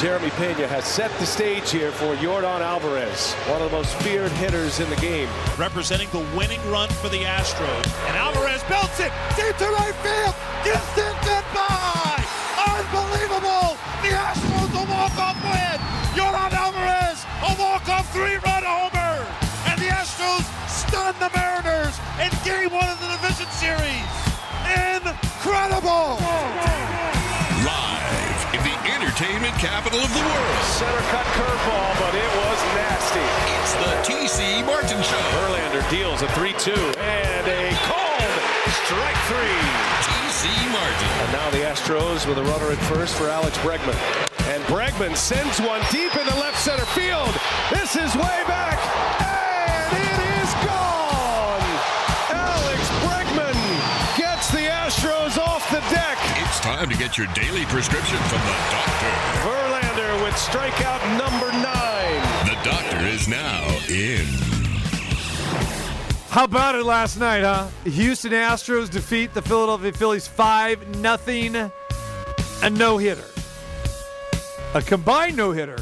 Jeremy Pena has set the stage here for Yordan Alvarez, one of the most feared hitters in the game. Representing the winning run for the Astros. And Alvarez belts it deep to right field. Gets it by. Unbelievable. The Astros a walk-off win. Yordan Alvarez a walk-off three-run homer. And the Astros stun the Mariners in game one of the division series. Incredible. Entertainment capital of the world. Center cut curveball, but it was nasty. It's the TC Martin Show. Verlander deals a 3-2 and a called strike three. TC Martin. And now the Astros with a runner at first for Alex Bregman. And Bregman sends one deep in the left center field. This is way back. Gets Astros off the deck. It's time to get your daily prescription from the doctor. Verlander with strikeout number nine. The doctor is now in. How about it last night, huh? Houston Astros defeat the Philadelphia Phillies 5 nothing. A no hitter. A combined no hitter,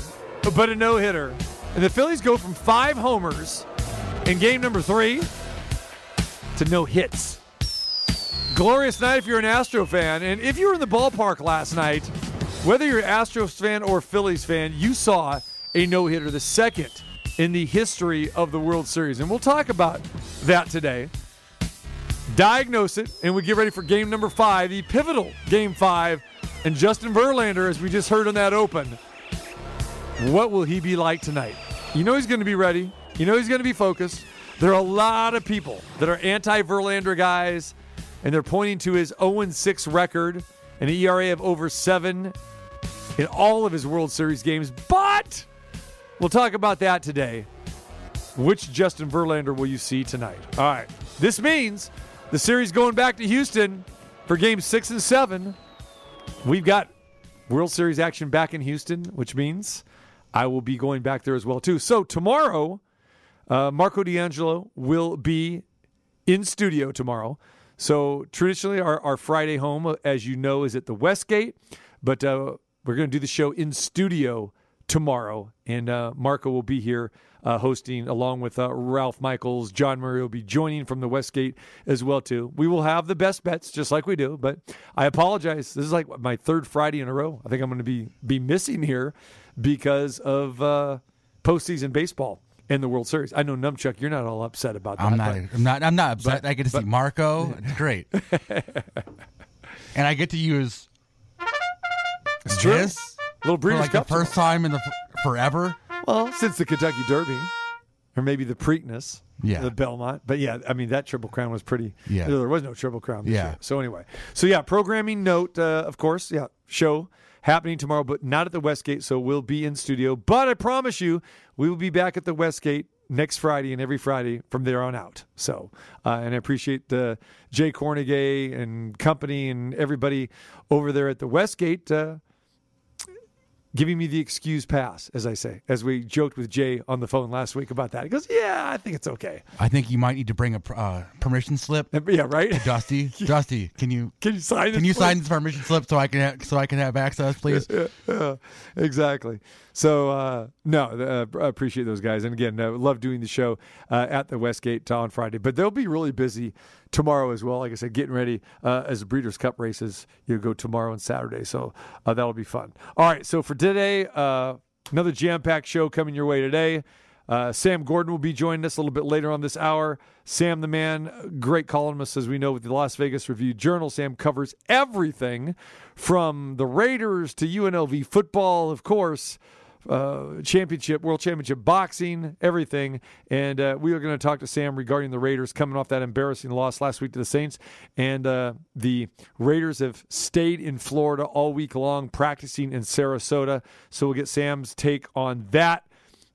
but a no hitter. And the Phillies go from five homers in game number three to no hits. Glorious night if you're an Astro fan. And if you were in the ballpark last night, whether you're an Astros fan or Phillies fan, you saw a no hitter, the second in the history of the World Series. And we'll talk about that today. Diagnose it, and we get ready for game number five, the pivotal game five. And Justin Verlander, as we just heard on that open, what will he be like tonight? You know he's going to be ready. You know he's going to be focused. There are a lot of people that are anti Verlander guys, and they're pointing to his 0 6 record, an ERA of over seven in all of his World Series games. But we'll talk about that today. Which Justin Verlander will you see tonight? All right. This means the series going back to Houston for game six and seven. We've got World Series action back in Houston, which means I will be going back there as well too. So tomorrow, uh, Marco D'Angelo will be in studio tomorrow. So traditionally, our, our Friday home, as you know, is at the Westgate, but uh, we're going to do the show in studio tomorrow, and uh, Marco will be here uh, hosting along with uh, Ralph Michaels. John Murray will be joining from the Westgate as well too. We will have the best bets just like we do, but I apologize. This is like my third Friday in a row. I think I'm going to be be missing here because of uh, postseason baseball and the World Series. I know Numchuck, you're not all upset about that. I'm not. but- I'm not. I'm not upset. but- I get to see Marco. It's great, and I get to use It's true. this Little for Breeders' like the first time in the forever. Well, since the Kentucky Derby, or maybe the Preakness, Yeah. the Belmont. But yeah, I mean that Triple Crown was pretty. Yeah. there was no Triple Crown. This Yeah. year. So anyway, so yeah, programming note, uh, of course, yeah, show happening tomorrow, but not at the Westgate. So we'll be in studio. But I promise you, we will be back at the Westgate next Friday and every Friday from there on out. So, uh, and I appreciate uh, Jay Kornegay and company and everybody over there at the Westgate. Uh, giving me the excuse pass, as I say, as we joked with Jay on the phone last week about that. He goes, "Yeah, I think it's okay." I think you might need to bring a uh, permission slip. Yeah, right. Dusty, Dusty, can you Can you sign? can this, you sign this permission slip so I can ha- so I can have access, please? Yeah, exactly. So uh, no, uh, appreciate those guys, and again, uh, love doing the show uh, at the Westgate on Friday. But they'll be really busy tomorrow as well. Like I said, getting ready uh, as the Breeders' Cup races. You go tomorrow and Saturday, so uh, that'll be fun. All right, so for today, uh, another jam-packed show coming your way today. Uh, Sam Gordon will be joining us a little bit later on this hour. Sam, the man, great columnist, as we know, with the Las Vegas Review Journal. Sam covers everything from the Raiders to UNLV football, of course, uh, championship, world championship boxing, everything. And uh, we are going to talk to Sam regarding the Raiders coming off that embarrassing loss last week to the Saints. And uh, the Raiders have stayed in Florida all week long, practicing in Sarasota. So we'll get Sam's take on that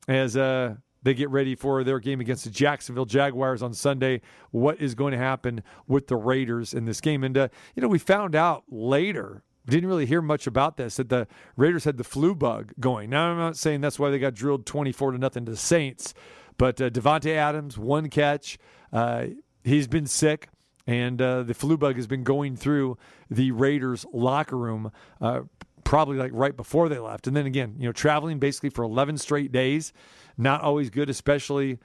as uh, they get ready for their game against the Jacksonville Jaguars on Sunday. What is going to happen with the Raiders in this game? And, uh, you know, we found out later, didn't really hear much about this, that the Raiders had the flu bug going. Now, I'm not saying that's why they got drilled 24 to nothing to the Saints, but uh, Davante Adams, one catch. Uh, he's been sick. And uh, the flu bug has been going through the Raiders locker room uh, probably like right before they left. And then again, you know, traveling basically for 11 straight days, not always good, especially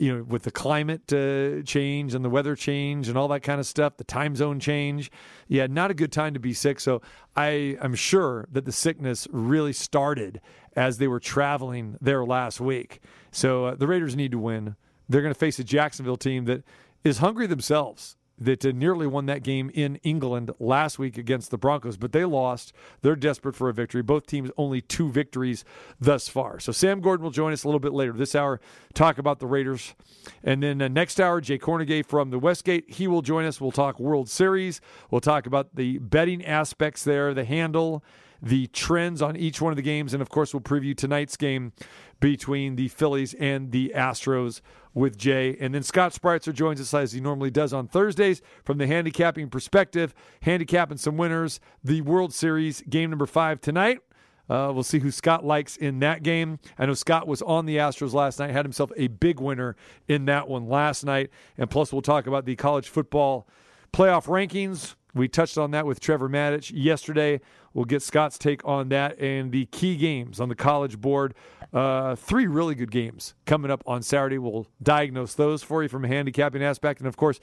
you know, with the climate uh, change and the weather change and all that kind of stuff, the time zone change. Yeah, not a good time to be sick. So I am sure that the sickness really started as they were traveling there last week. So uh, the Raiders need to win. They're going to face a Jacksonville team that is hungry themselves that uh, nearly won that game in England last week against the Broncos, but they lost. They're desperate for a victory. Both teams only two victories thus far. So Sam Gordon will join us a little bit later this hour, talk about the Raiders. And then uh, next hour, Jay Kornegay from the Westgate, he will join us. We'll talk World Series. We'll talk about the betting aspects there, the handle, the trends on each one of the games, and of course, we'll preview tonight's game between the Phillies and the Astros with Jay. And then Scott Spritzer joins us as he normally does on Thursdays from the handicapping perspective, handicapping some winners. The World Series game number five tonight. Uh, we'll see who Scott likes in that game. I know Scott was on the Astros last night, had himself a big winner in that one last night. And plus, we'll talk about the college football playoff rankings. We touched on that with Trevor Matich yesterday. We'll get Scott's take on that and the key games on the college board. Uh, three really good games coming up on Saturday. We'll diagnose those for you from a handicapping aspect, and of course,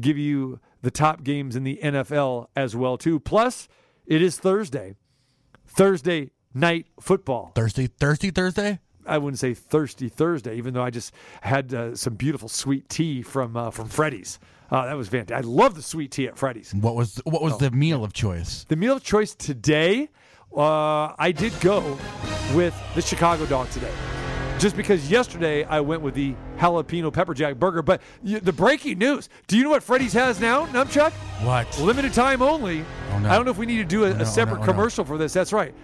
give you the top games in the NFL as well too. Plus, it is Thursday, Thursday night football. Thursday, Thursday, Thursday. I wouldn't say thirsty Thursday, even though I just had uh, some beautiful sweet tea from uh, from Freddy's. Uh, that was fantastic. I love the sweet tea at Freddy's. What was what was Oh. the meal of choice? The meal of choice today, uh, I did go with the Chicago dog today. Just because yesterday I went with the jalapeno pepper jack burger. But y- the breaking news do you know what Freddy's has now, Numchuck? What? Limited time only. Oh, no. I don't know if we need to do a, Oh, no, a oh, separate oh, no. commercial for this. That's right.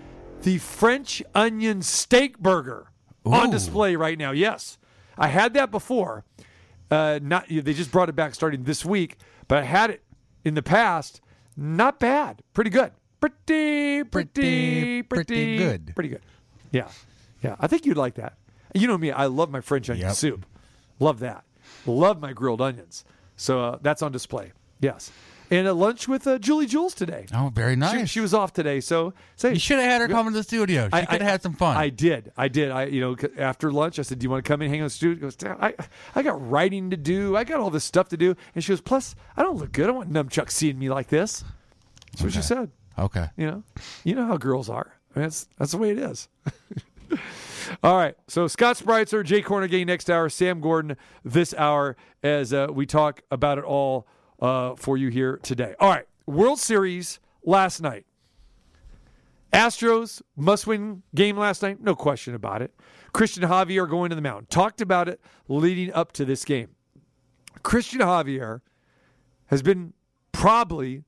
The French onion steak burger on display right now. Yes. I had that before. Uh, not they just brought it back starting this week, but I had it in the past. Not bad. Pretty good. Pretty, pretty, Pretty, pretty, pretty good. Pretty good. Yeah. Yeah. I think you'd like that. You know me. I love my French onion Yep. soup. Love that. Love my grilled onions. So uh, that's on display. Yes. And a lunch with uh, Julie Jules today. Oh, very nice. she was off today, so say you should have had her come into the studio. She I- could have had some fun. I did. I did. I you know after lunch I said, "Do you want to come in and hang out in the studio?" She goes, "Dad, I I got writing to do. I got all this stuff to do." And she goes, "Plus, I don't look good. I don't want Numchuck seeing me like this." That's what she said. okay. You know, you know how girls are. I mean, that's that's the way it is. All right. So Scott Spritzer, Jay Kornegay next hour, Sam Gordon this hour as uh, we talk about it all uh, for you here today. All right. World Series last night. Astros must win game last night. No question about it. Christian Javier going to the mound. Talked about it leading up to this game. Christian Javier has been probably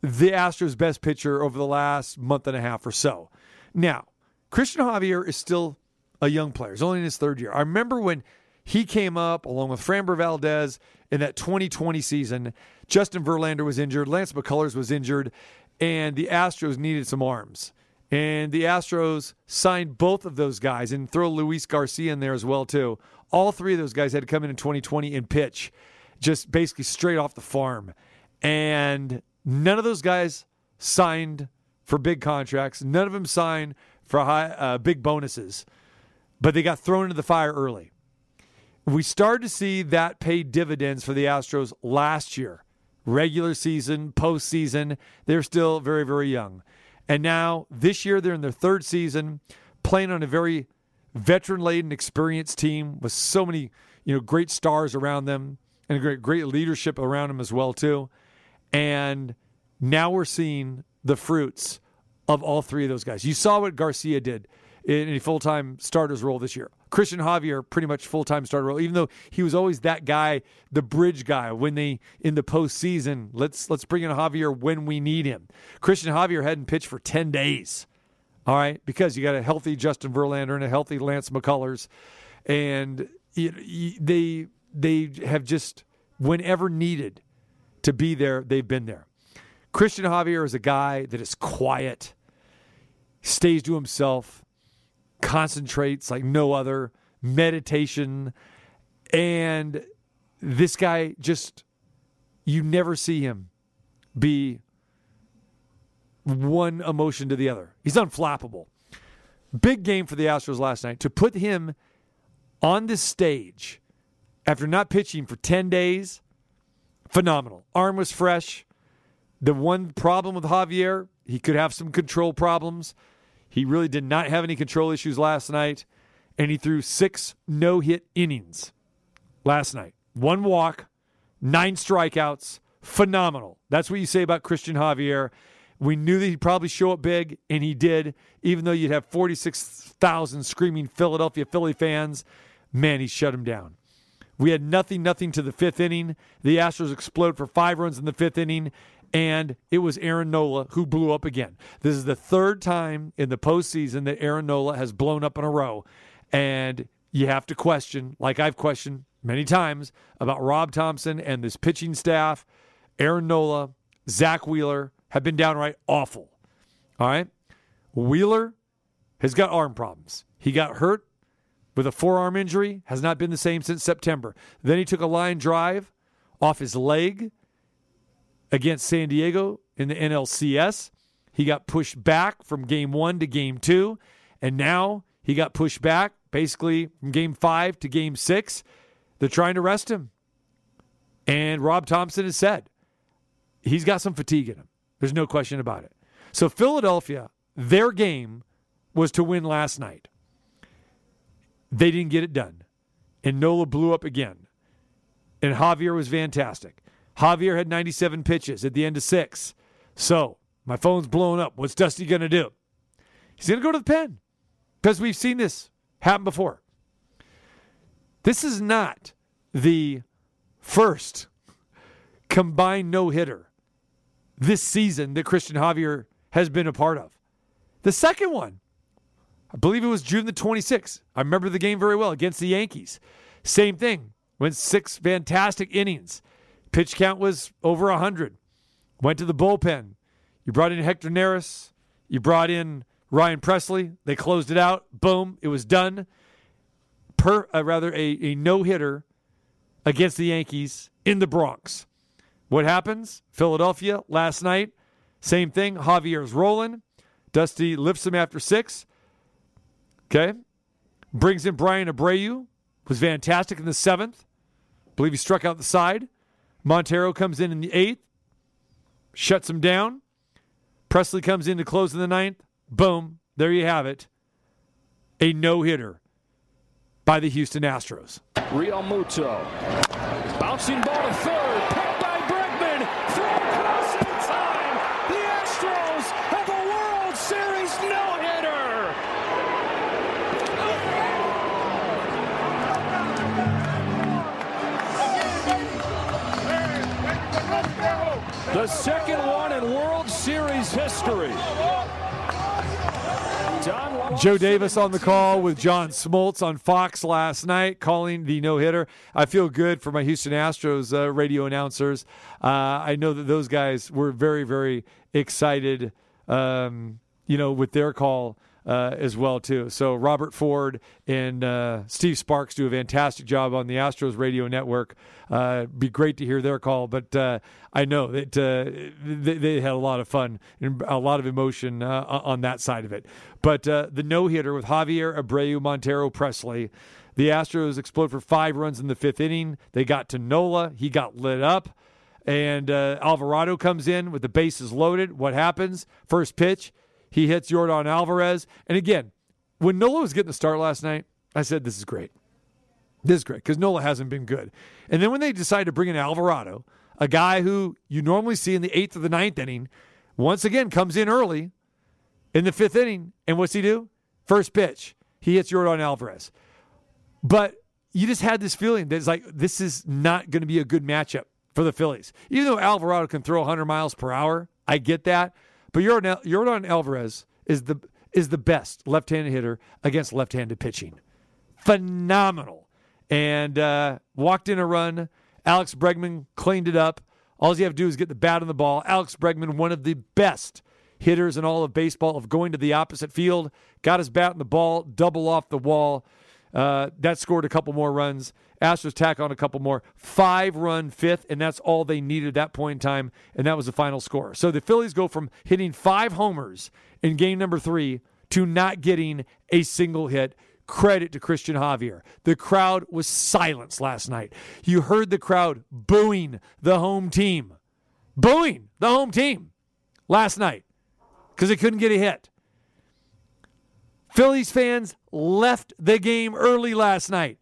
the Astros' best pitcher over the last month and a half or so. Now, Christian Javier is still a young player. He's only in his third year. I remember when he came up along with Framber Valdez in that 2020 season. Justin Verlander was injured, Lance McCullers was injured, and the Astros needed some arms. And the Astros signed both of those guys and throw Luis Garcia in there as well too. All three of those guys had to come in in 2020 and pitch, just basically straight off the farm. And none of those guys signed for big contracts. None of them signed for high, uh, big bonuses, but they got thrown into the fire early. We started to see that pay dividends for the Astros last year. Regular season, postseason, they're still very, very young. And now this year they're in their third season, playing on a very veteran laden, experienced team with so many, you know, great stars around them and great great leadership around them as well, too. And now we're seeing the fruits of all three of those guys. You saw what Garcia did in a full time starter's role this year. Christian Javier, pretty much full time starter role, even though he was always that guy, the bridge guy. When they in the postseason, let's let's bring in Javier when we need him. Christian Javier hadn't pitched for ten days. All right, because you got a healthy Justin Verlander and a healthy Lance McCullers, and they they have just whenever needed to be there, they've been there. Christian Javier is a guy that is quiet, stays to himself, concentrates like no other, meditation, and this guy just you never see him be one emotion to the other. He's unflappable. Big game for the Astros last night. To put him on this stage after not pitching for 10 days, phenomenal. Arm was fresh. The one problem with Javier, he could have some control problems. He really did not have any control issues last night, and he threw six no hit innings last night. One walk, nine strikeouts. Phenomenal. That's what you say about Christian Javier. We knew that he'd probably show up big, and he did, even though you'd have 46,000 screaming Philadelphia Philly fans. Man, he shut him down. We had nothing, nothing to the fifth inning. The Astros explode for five runs in the fifth inning, and it was Aaron Nola who blew up again. This is the third time in the postseason that Aaron Nola has blown up in a row, and you have to question, like I've questioned many times, about Rob Thomson and this pitching staff. Aaron Nola, Zack Wheeler have been downright awful. All right? Wheeler has got arm problems. He got hurt with a forearm injury, has not been the same since September. Then he took a line drive off his leg against San Diego in the NLCS. He got pushed back from game one to game two, and now he got pushed back basically from game five to game six. They're trying to rest him. And Rob Thomson has said he's got some fatigue in him. There's no question about it. So, Philadelphia, their game was to win last night. They didn't get it done. And Nola blew up again. And Javier was fantastic. Javier had 97 pitches at the end of six. So, my phone's blowing up. What's Dusty going to do? He's going to go to the pen because we've seen this happen before. This is not the first combined no hitter this season that Christian Javier has been a part of. The second one, I believe it was June the 26th. I remember the game very well against the Yankees. Same thing. Went six fantastic innings. Pitch count was over 100. Went to the bullpen. You brought in Hector Neris. You brought in Ryan Pressly. They closed it out. Boom. It was done. Per, uh, rather, a, a no hitter against the Yankees in the Bronx. What happens? Philadelphia last night, same thing. Javier's rolling. Dusty lifts him after six. Okay. Brings in Bryan Abreu, was fantastic in the seventh. believe he struck out the side. Montero comes in in the eighth, shuts him down. Pressly comes in to close in the ninth. Boom. There you have it. A no hitter by the Houston Astros. Realmuto. Bouncing ball to third. The second one in World Series history. Joe Davis on the call with John Smoltz on Fox last night, calling the no hitter. I feel good for my Houston Astros uh, radio announcers. Uh, I know that those guys were very, very excited, um, you know, with their call. Uh, as well too. So Robert Ford and uh, Steve Sparks do a fantastic job on the Astros radio network. Uh, be great to hear their call, but uh, I know that uh, they, they, had a lot of fun and a lot of emotion uh, on that side of it. But the no hitter with Javier Abreu, Montero, Pressly. The Astros explode for five runs in the fifth inning. They got to Nola. He got lit up. And Alvarado comes in with the bases loaded. What happens? First pitch, he hits Yordan Alvarez. And again, when Nola was getting the start last night, I said, this is great. This is great because Nola hasn't been good. And then when they decided to bring in Alvarado, a guy who you normally see in the eighth or the ninth inning, once again comes in early in the fifth inning. And what's he do? First pitch, he hits Yordan Alvarez. But you just had this feeling that it's like, this is not going to be a good matchup for the Phillies. Even though Alvarado can throw 100 miles per hour, I get that. But Yordan, Alvarez is the is the best left-handed hitter against left-handed pitching. Phenomenal. And uh, walked in a run. Alex Bregman cleaned it up. All you have to do is get the bat on the ball. Alex Bregman, one of the best hitters in all of baseball, of going to the opposite field, got his bat on the ball, double off the wall. Uh, that scored a couple more runs. Astros tack on a couple more. Five run fifth, and that's all they needed at that point in time, and that was the final score. So the Phillies go from hitting five homers in game number three to not getting a single hit. Credit to Christian Javier. The crowd was silenced last night. You heard the crowd booing the home team, booing the home team last night because they couldn't get a hit. Phillies fans left the game early last night.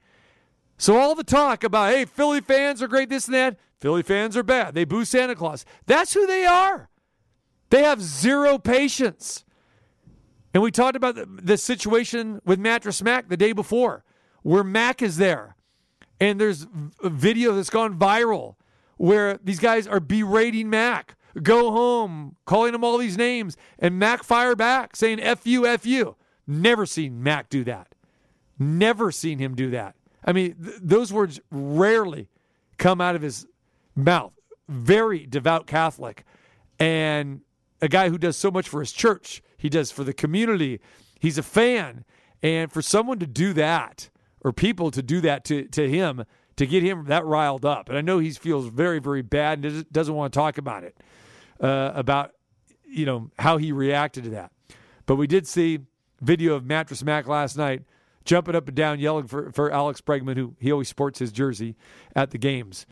So all the talk about, hey, Philly fans are great, this and that, Philly fans are bad. They boo Santa Claus. That's who they are. They have zero patience. And we talked about the, the situation with Mattress Mac the day before, where Mac is there. And there's a video that's gone viral where these guys are berating Mac. Go home, calling him all these names. And Mac fire back, saying F you, F you. Never seen Mac do that. Never seen him do that. I mean, th- those words rarely come out of his mouth. Very devout Catholic and a guy who does so much for his church. He does for the community. He's a fan. And for someone to do that, or people to do that to, to him, to get him that riled up, and I know he feels very, very bad and doesn't- want to talk about it, uh, about you know how he reacted to that. But we did see video of Mattress Mac last night jumping up and down, yelling for, for Alex Bregman, who he always sports his jersey at the games.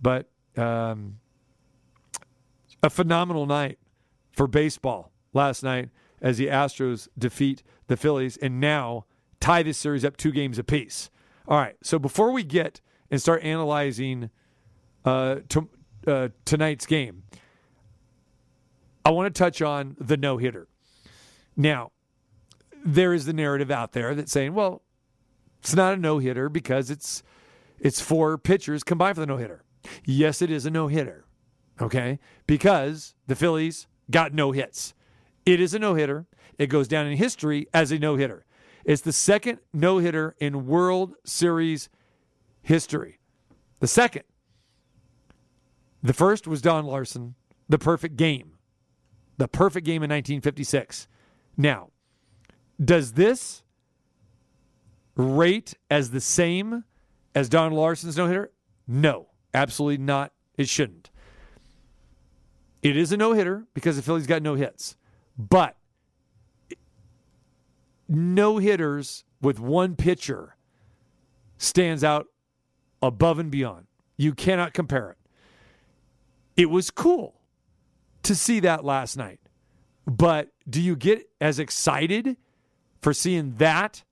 But um, a phenomenal night for baseball last night as the Astros defeat the Phillies and now tie this series up two games apiece. All right, so before we get and start analyzing uh, to, uh, tonight's game, I want to touch on the no hitter. Now, there is the narrative out there that's saying, well, it's not a no hitter because it's it's four pitchers combined for the no hitter. Yes, it is a no hitter. Okay? Because the Phillies got no hits. It is a no hitter. It goes down in history as a no hitter. It's the second no hitter in World Series history. The second. The first was Don Larsen, the perfect game. The perfect game in 1956. Now, does this rate as the same as Don Larsen's no hitter? No, absolutely not. It shouldn't. It is a no hitter because the Phillies got no hits. But no hitters with one pitcher stands out above and beyond. You cannot compare it. It was cool to see that last night. But do you get as excited for seeing that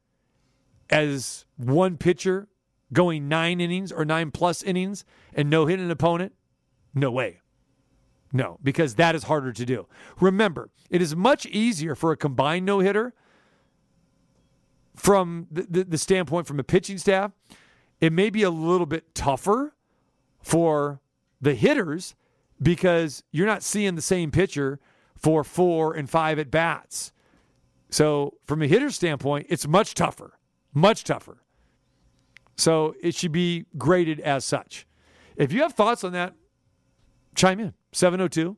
as one pitcher going nine innings or nine plus innings and no hit an opponent? No way. No, because that is harder to do. Remember, it is much easier for a combined no hitter from the, the, the standpoint from a pitching staff. It may be a little bit tougher for the hitters because you're not seeing the same pitcher for four and five at bats. So, from a hitter's standpoint, it's much tougher, much tougher. So, it should be graded as such. If you have thoughts on that, chime in 702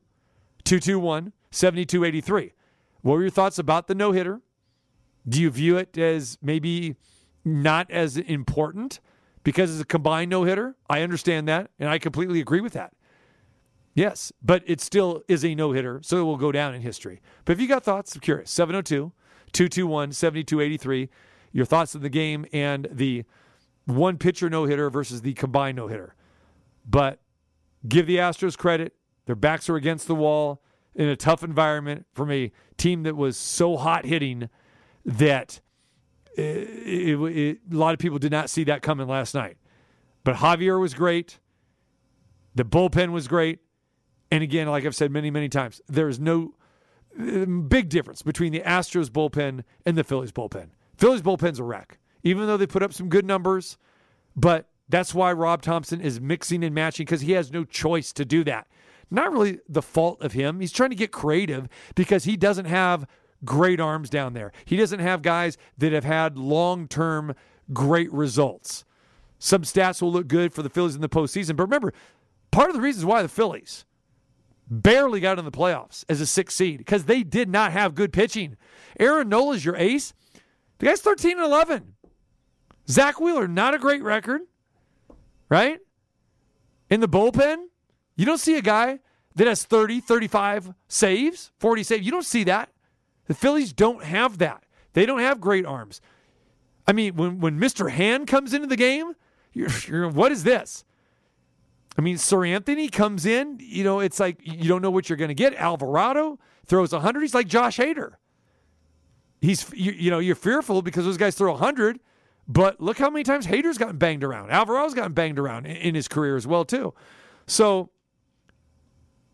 221 7283. What were your thoughts about the no hitter? Do you view it as maybe not as important because it's a combined no hitter? I understand that, and I completely agree with that. Yes, but it still is a no hitter, so it will go down in history. But if you got thoughts, I'm curious. 702 221 7283. Your thoughts on the game and the one pitcher no hitter versus the combined no hitter. But give the Astros credit. Their backs are against the wall in a tough environment from a team that was so hot hitting that eh, it, it, it, a lot of people did not see that coming last night. But Javier was great. The bullpen was great. And again, like I've said many, many times, there is no Um, big difference between the Astros bullpen and the Phillies bullpen. Phillies bullpen's a wreck, even though they put up some good numbers. But that's why Rob Thomson is mixing and matching because he has no choice to do that. Not really the fault of him. He's trying to get creative because he doesn't have great arms down there. He doesn't have guys that have had long term great results. Some stats will look good for the Phillies in the postseason. But remember, part of the reason why the Phillies barely got in the playoffs as a six seed because they did not have good pitching. Aaron Nola is your ace. The guy's 13 and 11. Zack Wheeler, not a great record, right? In the bullpen, you don't see a guy that has 30, 35 saves, 40 saves. You don't see that. The Phillies don't have that. They don't have great arms. I mean, when, when Mr. Hand comes into the game, you're, you're what is this? I mean, Seranthony comes in, you know, it's like you don't know what you're going to get. Alvarado throws 100. He's like Josh Hader. He's, you, you know, you're fearful because those guys throw 100, but look how many times Hader's gotten banged around. Alvarado's gotten banged around in, in his career as well, too. So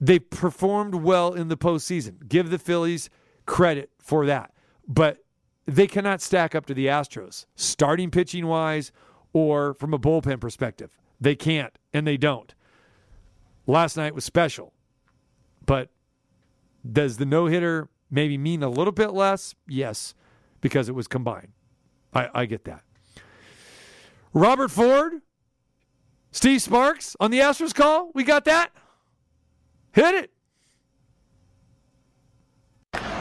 they performed well in the postseason. Give the Phillies credit for that. But they cannot stack up to the Astros, starting pitching wise or from a bullpen perspective. They can't, and they don't. Last night was special, but does the no hitter maybe mean a little bit less? Yes, because it was combined. I, I get that. Robert Ford, Steve Sparks on the Astros call. We got that. Hit it.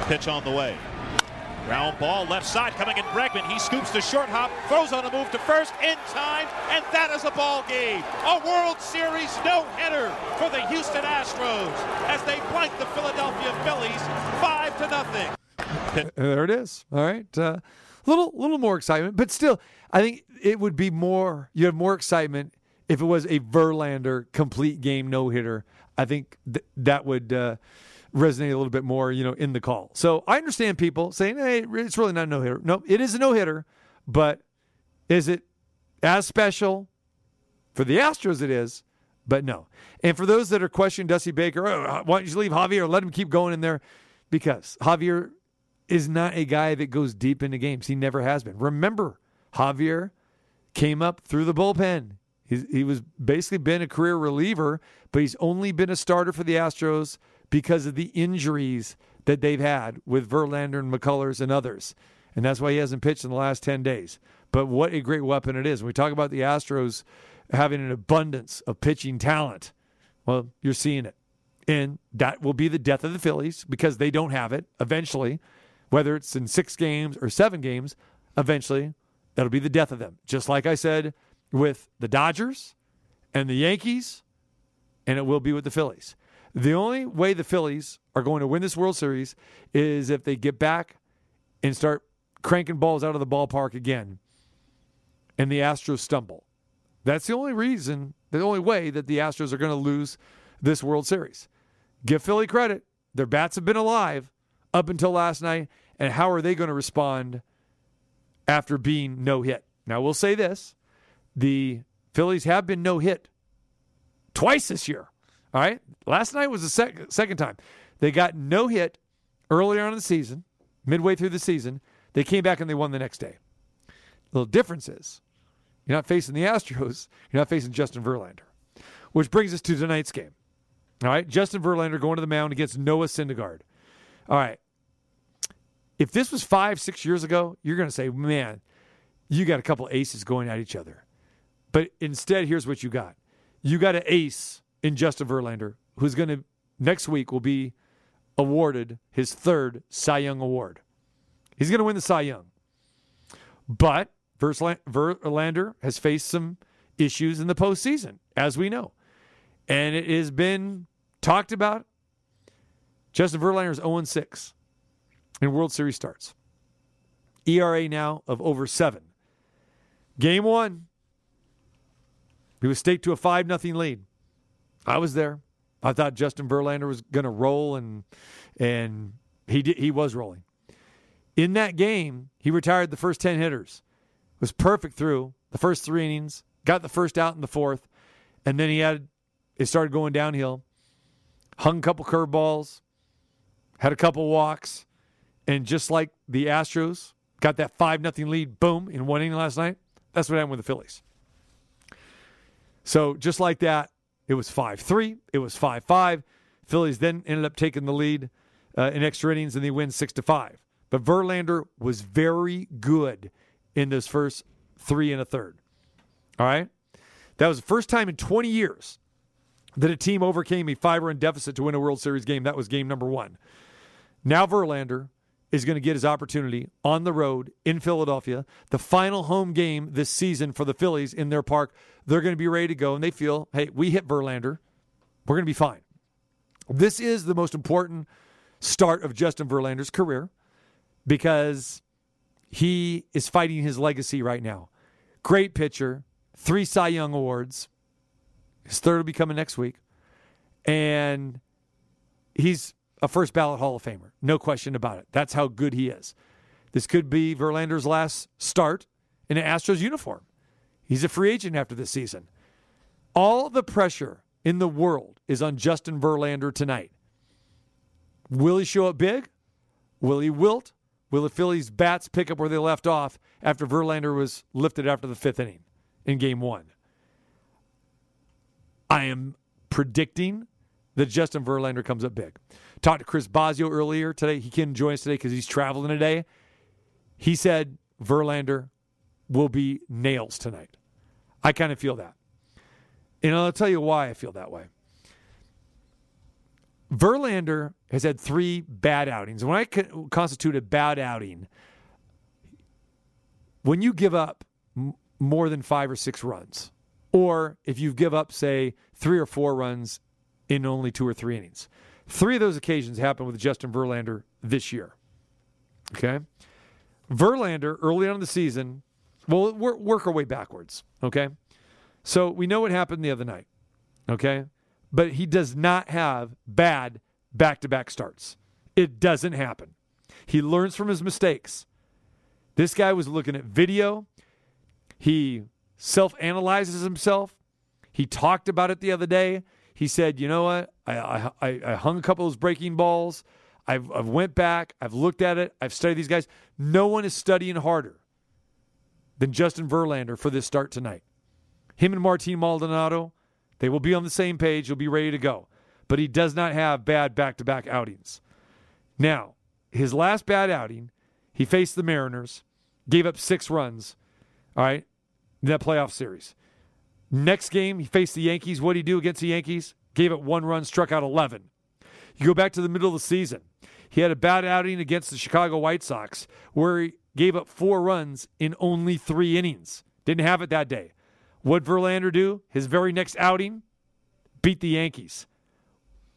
Pitch on the way. Ground ball left side coming in Bregman. He scoops the short hop, throws on a move to first in time, and that is a ball game. A World Series no-hitter for the Houston Astros as they blank the Philadelphia Phillies five to nothing. There it is. All right. A uh, little little more excitement, but still, I think it would be more. You have more excitement if it was a Verlander complete game no hitter. I think th- that would. Uh, resonate a little bit more, you know, in the call. So I understand people saying, "Hey, it's really not a no hitter." No, it is a no hitter, but is it as special for the Astros? It is, but no. And for those that are questioning Dusty Baker, oh, why don't you leave Javier? Let him keep going in there, because Javier is not a guy that goes deep into games. He never has been. Remember, Javier came up through the bullpen. He's, he was basically been a career reliever, but he's only been a starter for the Astros because of the injuries that they've had with Verlander and McCullers and others. And that's why he hasn't pitched in the last 10 days. But what a great weapon it is. When we talk about the Astros having an abundance of pitching talent, well, you're seeing it. And that will be the death of the Phillies because they don't have it eventually, whether it's in six games or seven games, eventually that'll be the death of them. Just like I said with the Dodgers and the Yankees, and it will be with the Phillies. The only way the Phillies are going to win this World Series is if they get back and start cranking balls out of the ballpark again and the Astros stumble. That's the only reason, the only way that the Astros are going to lose this World Series. Give Philly credit. Their bats have been alive up until last night. And how are they going to respond after being no hit? Now, we'll say this the Phillies have been no hit twice this year. All right. Last night was the sec- second time. They got no hit earlier on in the season, midway through the season. They came back and they won the next day. The little difference is you're not facing the Astros, you're not facing Justin Verlander. Which brings us to tonight's game. All right. Justin Verlander going to the mound against Noah Syndergaard. All right. If this was five, six years ago, you're going to say, man, you got a couple aces going at each other. But instead, here's what you got you got an ace in Justin Verlander, who's going to next week will be awarded his third Cy Young award. He's going to win the Cy Young. But Verlander has faced some issues in the postseason, as we know. And it has been talked about. Justin Verlander is 0 6 in World Series starts. ERA now of over seven. Game one, he was staked to a 5 0 lead. I was there. I thought Justin Verlander was going to roll, and and he did, he was rolling. In that game, he retired the first ten hitters. Was perfect through the first three innings. Got the first out in the fourth, and then he had it started going downhill. Hung a couple curveballs, had a couple walks, and just like the Astros got that five nothing lead, boom, in one inning last night. That's what happened with the Phillies. So just like that, it was 5 3. It was 5 5. Phillies then ended up taking the lead uh, in extra innings and they win 6 to 5. But Verlander was very good in those first three and a third. All right? That was the first time in 20 years that a team overcame a five run deficit to win a World Series game. That was game number one. Now Verlander is going to get his opportunity on the road in Philadelphia, the final home game this season for the Phillies in their park. They're going to be ready to go, and they feel, hey, we hit Verlander. We're going to be fine. This is the most important start of Justin Verlander's career because he is fighting his legacy right now. Great pitcher, three Cy Young Awards. His third will be coming next week. And he's a first ballot Hall of Famer. No question about it. That's how good he is. This could be Verlander's last start in an Astros uniform. He's a free agent after this season. All the pressure in the world is on Justin Verlander tonight. Will he show up big? Will he wilt? Will the Phillies' bats pick up where they left off after Verlander was lifted after the fifth inning in game one? I am predicting that Justin Verlander comes up big. Talked to Chris Bosio earlier today. He can't join us today because he's traveling today. He said Verlander will be nails tonight. I kind of feel that. And I'll tell you why I feel that way. Verlander has had three bad outings. When I constitute a bad outing, when you give up more than five or six runs, or if you give up, say, three or four runs in only two or three innings, three of those occasions happened with Justin Verlander this year. Okay. Verlander, early on in the season, well, work our way backwards. Okay. So we know what happened the other night. Okay but he does not have bad back to back starts. It doesn't happen. He learns from his mistakes. This guy was looking at video. He self analyzes himself. He talked about it the other day. He said, "You know what? I, I, I hung a couple of those breaking balls. I've, I've went back. I've looked at it. I've studied these guys. No one is studying harder than Justin Verlander for this start tonight. Him and Martin Maldonado they will be on the same page. He'll be ready to go. But he does not have bad back to back outings. Now, his last bad outing, he faced the Mariners, gave up six runs, all right, in that playoff series. Next game, he faced the Yankees. What did he do against the Yankees? Gave up one run, struck out 11. You go back to the middle of the season. He had a bad outing against the Chicago White Sox where he gave up four runs in only three innings. Didn't have it that day. What Verlander do? His very next outing, beat the Yankees.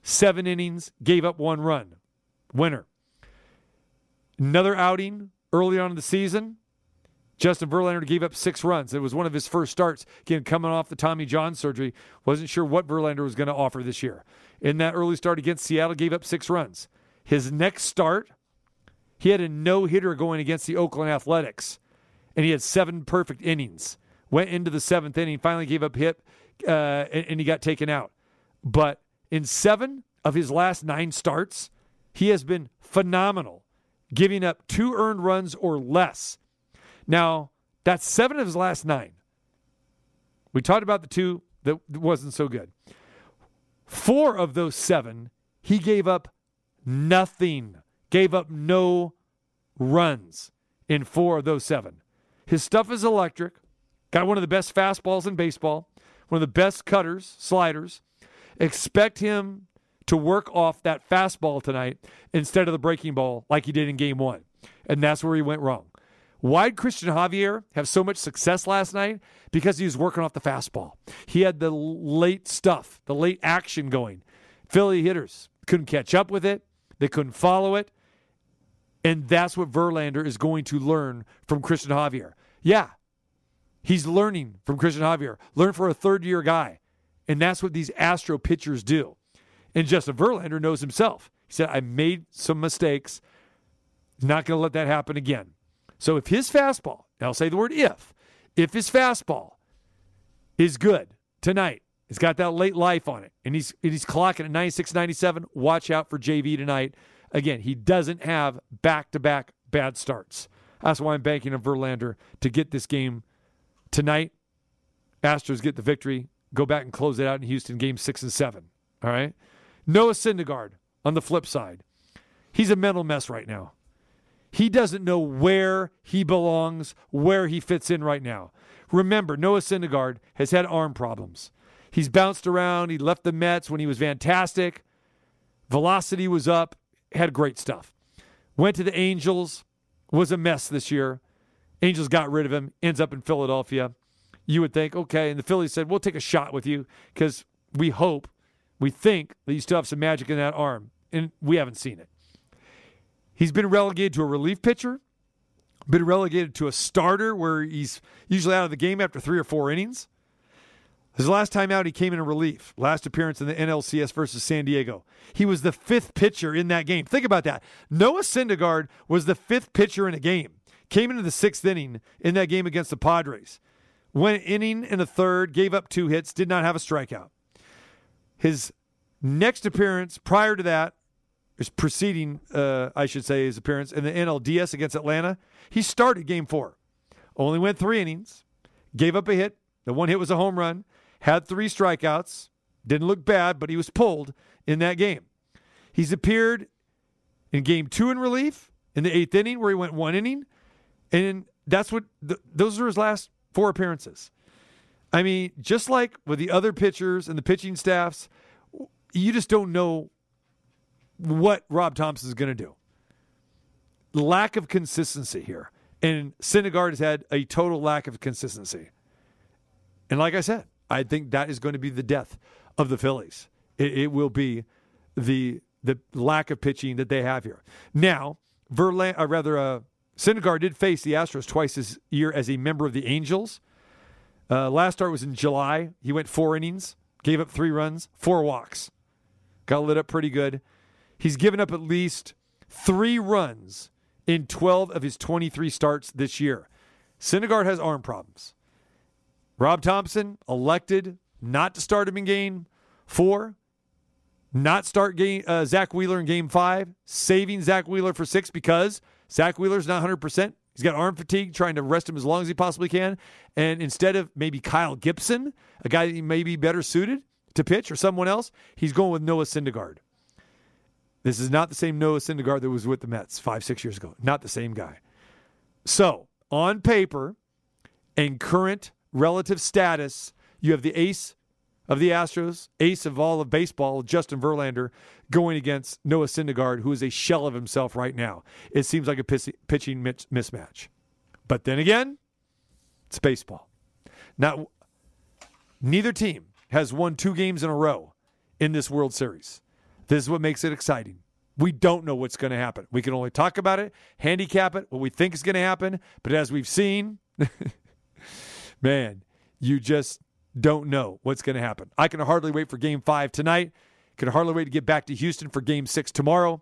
Seven innings, gave up one run. Winner. Another outing early on in the season, Justin Verlander gave up six runs. It was one of his first starts, again, coming off the Tommy John surgery. Wasn't sure what Verlander was going to offer this year. In that early start against Seattle, gave up six runs. His next start, he had a no hitter going against the Oakland Athletics, and he had seven perfect innings went into the seventh inning, finally gave up hit, uh, and, and he got taken out. But in seven of his last nine starts, he has been phenomenal, giving up two earned runs or less. Now, that's seven of his last nine. We talked about the two that wasn't so good. Four of those seven, he gave up nothing, gave up no runs in four of those seven. His stuff is electric. Got one of the best fastballs in baseball, one of the best cutters, sliders. Expect him to work off that fastball tonight instead of the breaking ball like he did in game one. And that's where he went wrong. Why did Christian Javier have so much success last night? Because he was working off the fastball. He had the late stuff, the late action going. Philly hitters couldn't catch up with it, they couldn't follow it. And that's what Verlander is going to learn from Christian Javier. Yeah, He's learning from Christian Javier. Learn for a third year guy. And that's what these Astro pitchers do. And Justin Verlander knows himself. He said, I made some mistakes. Not going to let that happen again. So if his fastball, and I'll say the word if, if his fastball is good tonight, it's got that late life on it, and he's he's clocking at 96, 97, watch out for JV tonight. Again, he doesn't have back to back bad starts. That's why I'm banking on Verlander to get this game Tonight, Astros get the victory, go back and close it out in Houston, game six and seven. All right. Noah Syndergaard on the flip side. He's a mental mess right now. He doesn't know where he belongs, where he fits in right now. Remember, Noah Syndergaard has had arm problems. He's bounced around. He left the Mets when he was fantastic. Velocity was up, had great stuff. Went to the Angels, was a mess this year. Angels got rid of him, ends up in Philadelphia. You would think, okay, and the Phillies said, we'll take a shot with you because we hope, we think that you still have some magic in that arm. And we haven't seen it. He's been relegated to a relief pitcher, been relegated to a starter where he's usually out of the game after three or four innings. His last time out, he came in a relief. Last appearance in the NLCS versus San Diego. He was the fifth pitcher in that game. Think about that. Noah Syndergaard was the fifth pitcher in a game. Came into the sixth inning in that game against the Padres. Went inning in a third, gave up two hits, did not have a strikeout. His next appearance prior to that, is preceding, uh, I should say, his appearance in the NLDS against Atlanta, he started game four. Only went three innings, gave up a hit. The one hit was a home run, had three strikeouts, didn't look bad, but he was pulled in that game. He's appeared in game two in relief in the eighth inning, where he went one inning, and that's what th- those are his last four appearances. I mean, just like with the other pitchers and the pitching staffs, you just don't know what Rob Thomson is going to do. Lack of consistency here. And Syndergaard has had a total lack of consistency. And like I said, I think that is going to be the death of the Phillies. It, it will be the the lack of pitching that they have here. Now, Verlander, or rather, uh, Syndergaard did face the Astros twice this year as a member of the Angels. Uh, last start was in July. He went four innings, gave up three runs, four walks. Got lit up pretty good. He's given up at least three runs in 12 of his 23 starts this year. Syndergaard has arm problems. Rob Thomson elected not to start him in game four, not start game, uh, Zack Wheeler in game five, saving Zack Wheeler for six because Zack Wheeler's not 100%. He's got arm fatigue, trying to rest him as long as he possibly can. And instead of maybe Kyle Gibson, a guy that may be better suited to pitch, or someone else, he's going with Noah Syndergaard. This is not the same Noah Syndergaard that was with the Mets five, six years ago. Not the same guy. So, on paper and current relative status, you have the ace of the Astros, ace of all of baseball, Justin Verlander, going against Noah Syndergaard, who is a shell of himself right now. It seems like a pitching mismatch. But then again, it's baseball. Now, neither team has won two games in a row in this World Series. This is what makes it exciting. We don't know what's going to happen. We can only talk about it, handicap it, what we think is going to happen. But as we've seen, man, you just don't know what's going to happen. I can hardly wait for game five tonight. Can hardly wait to get back to Houston for game six tomorrow.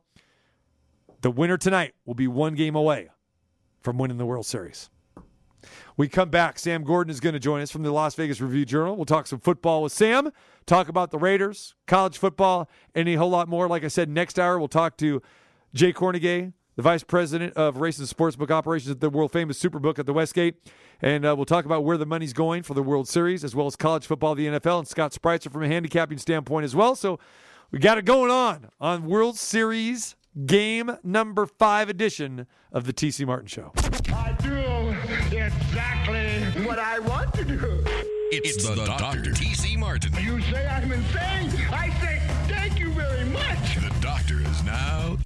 The winner tonight will be one game away from winning the World Series. We come back. Sam Gordon is going to join us from the Las Vegas Review Journal. We'll talk some football with Sam, talk about the Raiders, college football, and a whole lot more. Like I said, next hour we'll talk to Jay Kornegay, the Vice President of Race and Sportsbook Operations at the world famous Superbook at the Westgate. And uh, we'll talk about where the money's going for the World Series, as well as college football, the NFL, and Scott Spreitzer from a handicapping standpoint as well. So we got it going on on World Series game number five edition of the TC Martin Show. I do exactly what I want to do. It's, it's the, the Dr. Dr. T.C. Martin. You say I'm insane? I say thank you very much. The doctor is now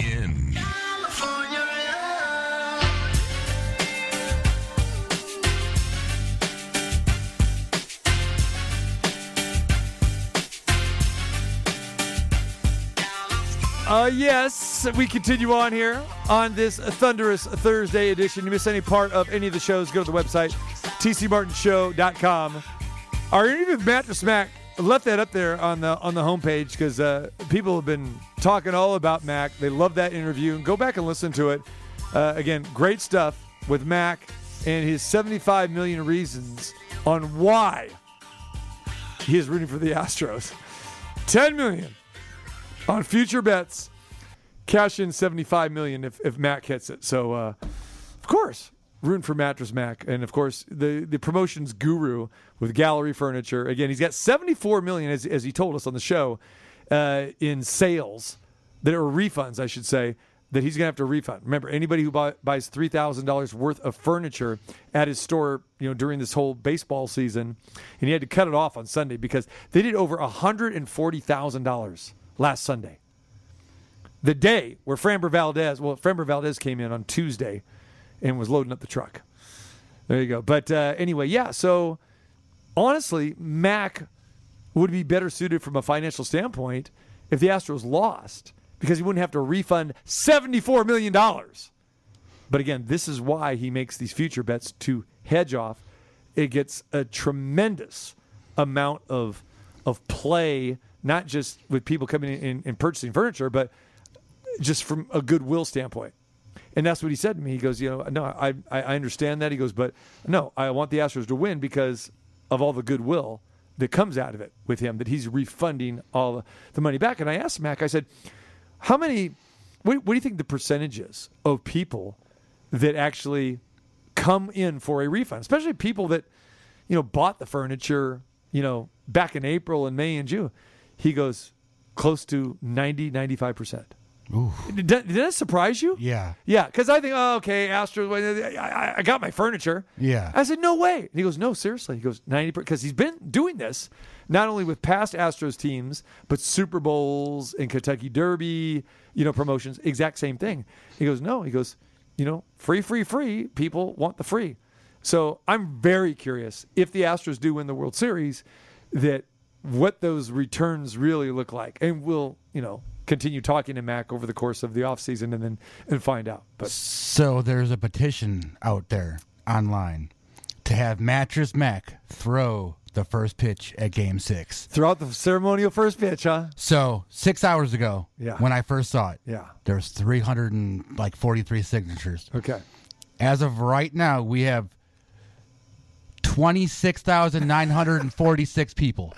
Uh, yes, we continue on here on this thunderous Thursday edition. You miss any part of any of the shows, go to the website, tcmartinshow.com. Our interview with Mattress Mac left that up there on the on the homepage because uh, people have been talking all about Mac. They love that interview. And go back and listen to it. Uh, again, great stuff with Mac and his 75 million reasons on why he is rooting for the Astros. 10 million on future bets. Cash in 75 million if, if Mac hits it. So, uh, of course, rooting for Mattress Mac, and of course the the promotions guru with Gallery Furniture. Again, he's got 74 million, as, as he told us on the show, uh, in sales that are refunds, I should say, that he's going to have to refund. Remember, anybody who buy, buys three thousand dollars worth of furniture at his store, you know, during this whole baseball season, and he had to cut it off on Sunday because they did over hundred and forty thousand dollars last Sunday. the day where Framber Valdez, well, Framber Valdez came in on Tuesday and was loading up the truck. There you go. But uh, anyway, yeah. So honestly, Mac would be better suited from a financial standpoint if the Astros lost because he wouldn't have to refund $74 million. But again, this is why he makes these future bets to hedge off. It gets a tremendous amount of of play, not just with people coming in and purchasing furniture, but just from a goodwill standpoint. And that's what he said to me. He goes, you know, no, I, I understand that. He goes, but no, I want the Astros to win because of all the goodwill that comes out of it with him, that he's refunding all the money back. And I asked Mac, I said, how many, what, what do you think the percentages of people that actually come in for a refund, especially people that, you know, bought the furniture, you know, back in April and May and June? He goes, close to 90, 95%. Did, did that surprise you? Yeah. Yeah, because I think, oh, okay, Astros, I, I, I got my furniture. Yeah. I said, no way. And he goes, no, seriously. He goes, 90%, because he's been doing this not only with past Astros teams, but Super Bowls and Kentucky Derby, you know, promotions, exact same thing. He goes, no. He goes, you know, free, free, free. People want the free. So I'm very curious if the Astros do win the World Series, that what those returns really look like. And we'll, you know, continue talking to Mac over the course of the offseason and then and find out. But So there's a petition out there online to have Mattress Mac throw the first pitch at Game Six. throughout the ceremonial first pitch, huh? So six hours ago, Yeah. when I first saw it, Yeah. there's 300 and like 43 signatures. Okay. As of right now, we have 26,946 people.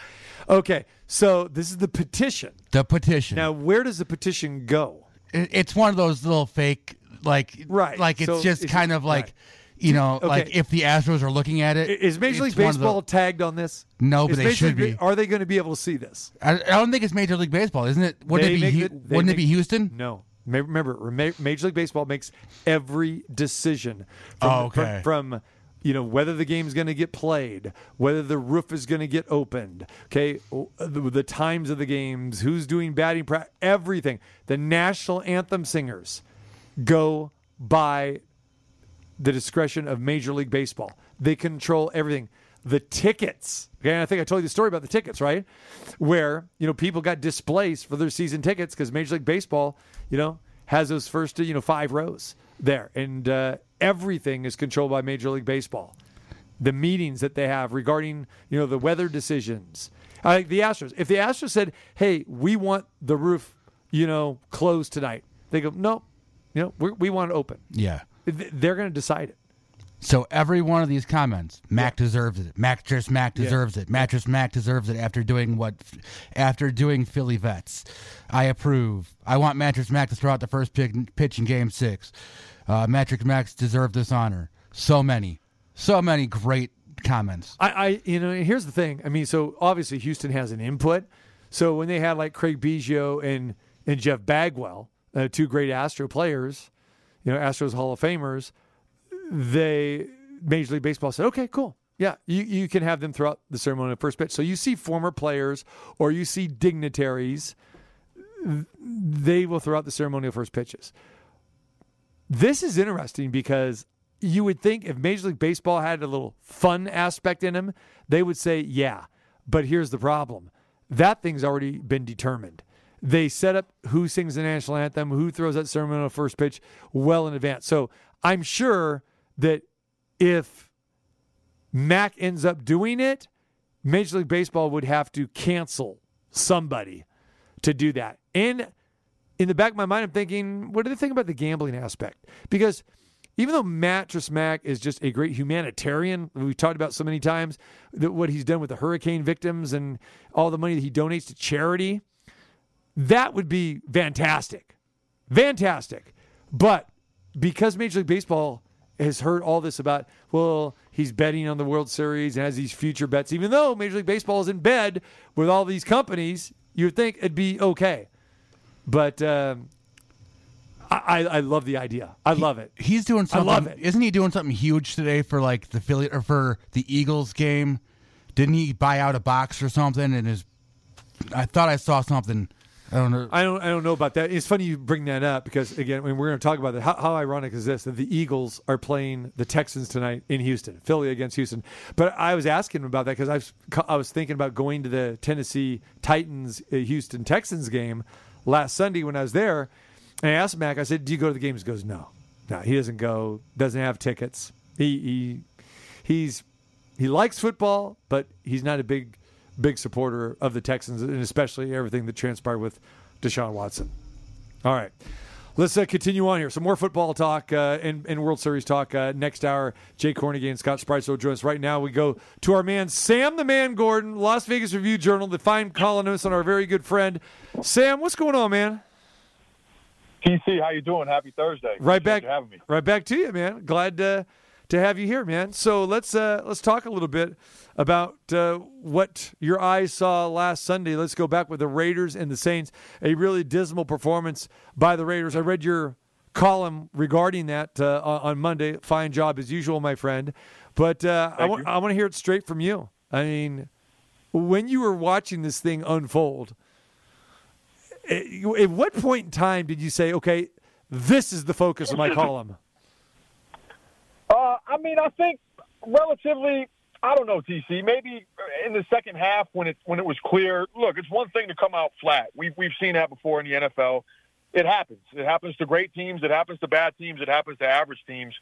Okay. So this is the petition. The petition. Now, where does the petition go? It- it's one of those little fake, like, Right. Like it's So just is kind of like, right. you know, Okay. like if the Astros are looking at it, Is Major League it's of the- Baseball tagged on this? No, but Is they Major should League be. Are they going to be able to see this? I, I don't think it's Major League Baseball, isn't it? Wouldn't it be? make they wouldn't it be Houston? No. Remember, Major League Baseball makes every decision from, Oh, okay. from, from you know whether the game's going to get played, whether the roof is going to get opened, okay, the, the times of the games, who's doing batting practice, everything. The national anthem singers go by the discretion of Major League Baseball. They control everything. The tickets. Okay, and I think I told you the story about the tickets, right? Where you know people got displaced for their season tickets because Major League Baseball, you know, has those first you know five rows there, and uh, everything is controlled by Major League Baseball. The meetings that they have regarding you know the weather decisions. Like the Astros. If the Astros said, "Hey, we want the roof, you know, closed tonight," they go, "No, you know, we're, we want it open." Yeah. They're going to decide it. So every one of these comments, Mac deserves it. Mattress Mac deserves it. Mattress Mac deserves it after doing what? After doing Philly vets, I approve. I want Mattress Mac to throw out the first pick, pitch in Game Six. Uh, Mattress Mac deserved this honor. So many, so many great comments. I, I, you know, here's the thing. I mean, so obviously Houston has an input. So when they had like Craig Biggio and and Jeff Bagwell, uh, two great Astro players, you know, Astros Hall of Famers, they Major League Baseball said, okay, cool. Yeah, you, you can have them throughout the ceremony of first pitch. So you see former players or you see dignitaries, they will throw out the ceremonial first pitches. This is interesting because you would think if Major League Baseball had a little fun aspect in them, they would say, yeah. But here's the problem that thing's already been determined. They set up who sings the national anthem, who throws that ceremonial first pitch well in advance. So I'm sure that if Mac ends up doing it, Major League Baseball would have to cancel somebody to do that. And in the back of my mind, I'm thinking, what do they think about the gambling aspect? Because even though Mattress Mac is just a great humanitarian, we've talked about so many times that what he's done with the hurricane victims and all the money that he donates to charity, that would be fantastic. Fantastic. But because Major League Baseball has heard all this about, well, he's betting on the World Series and has these future bets, even though Major League Baseball is in bed with all these companies, you'd think it'd be okay. But um, I, I love the idea. I love it. He's doing something. I love it. Isn't he doing something huge today for like the Philly or for the Eagles game? Didn't he buy out a box or something? And his, I thought I saw something. I don't know. I don't. I don't know about that. It's funny you bring that up because again, when we're going to talk about that, how, how ironic is this that the Eagles are playing the Texans tonight in Houston, Philly against Houston. But I was asking him about that because I was I was thinking about going to the Tennessee Titans uh, Houston Texans game last Sunday when I was there, and I asked Mac. I said, "Do you go to the games?" He goes, "No, no, he doesn't go. Doesn't have tickets. He he he's he likes football, but he's not a big." big supporter of the Texans, and especially everything that transpired with Deshaun Watson. All right. Let's uh, continue on here. Some more football talk uh, and, and, World Series talk uh, next hour. Jay Kornegay and Scott Spreitzer will join us. Right now, we go to our man, Sam the Man Gordon, Las Vegas Review Journal, the fine columnist and our very good friend. Sam, what's going on, man? TC, how you doing? Happy Thursday. Right Appreciate back, right back to you, man. Glad to, to have you here, man. So let's uh, let's talk a little bit about uh, what your eyes saw last Sunday. Let's go back with the Raiders and the Saints. A really dismal performance by the Raiders. I read your column regarding that uh, on Monday. Fine job as usual, my friend. But uh, I, want, I want to hear it straight from you. I mean, when you were watching this thing unfold, at what point in time did you say, okay, this is the focus of my column? Uh, I mean, I think relatively I don't know, TC. Maybe in the second half when it when it was clear. Look, it's one thing to come out flat. We've we've seen that before in the NFL. It happens. It happens to great teams. It happens to bad teams. It happens to average teams.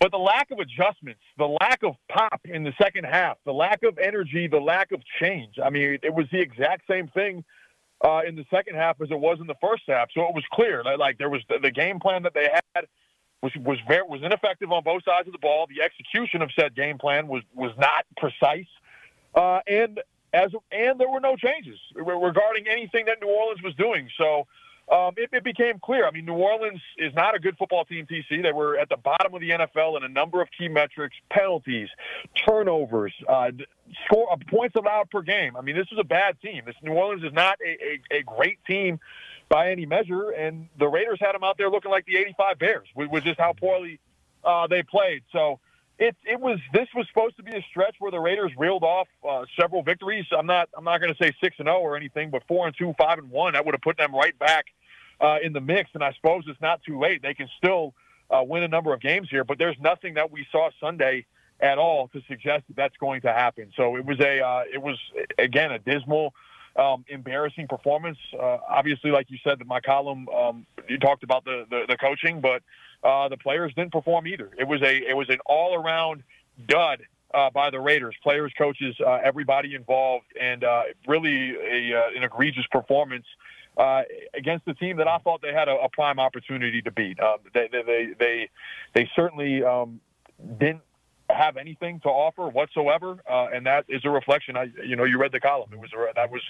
But the lack of adjustments, the lack of pop in the second half, the lack of energy, the lack of change. I mean, it was the exact same thing uh, in the second half as it was in the first half. So it was clear. Like there was the, the game plan that they had was was very was ineffective on both sides of the ball. The execution of said game plan was was not precise, uh, and as and there were no changes regarding anything that New Orleans was doing. So. Um, it, it, became clear. I mean, New Orleans is not a good football team, TC. They were at the bottom of the NFL in a number of key metrics penalties, turnovers, uh, score uh, points allowed per game. I mean, this is a bad team. This New Orleans is not a, a, a great team by any measure. And the Raiders had them out there looking like the '85 Bears, which is how poorly uh, they played. So it it was this was supposed to be a stretch where the Raiders reeled off uh, several victories. I'm not I'm not going to say six and zero oh or anything, but four and two, five and one. That would have put them right back uh, in the mix. And I suppose it's not too late. They can still uh, win a number of games here. But there's nothing that we saw Sunday at all to suggest that that's going to happen. So it was a uh, it was again a dismal um, embarrassing performance. Uh, obviously, like you said, in my column um, you talked about the, the, the coaching, but uh, the players didn't perform either. It was a it was an all around dud uh, by the Raiders, players, coaches, uh, everybody involved, and uh, really a, uh, an egregious performance. Against the team that I thought they had a, a prime opportunity to beat, um, they, they, they they they certainly um, didn't have anything to offer whatsoever, uh, and that is a reflection. I, you know, you read the column. It was that was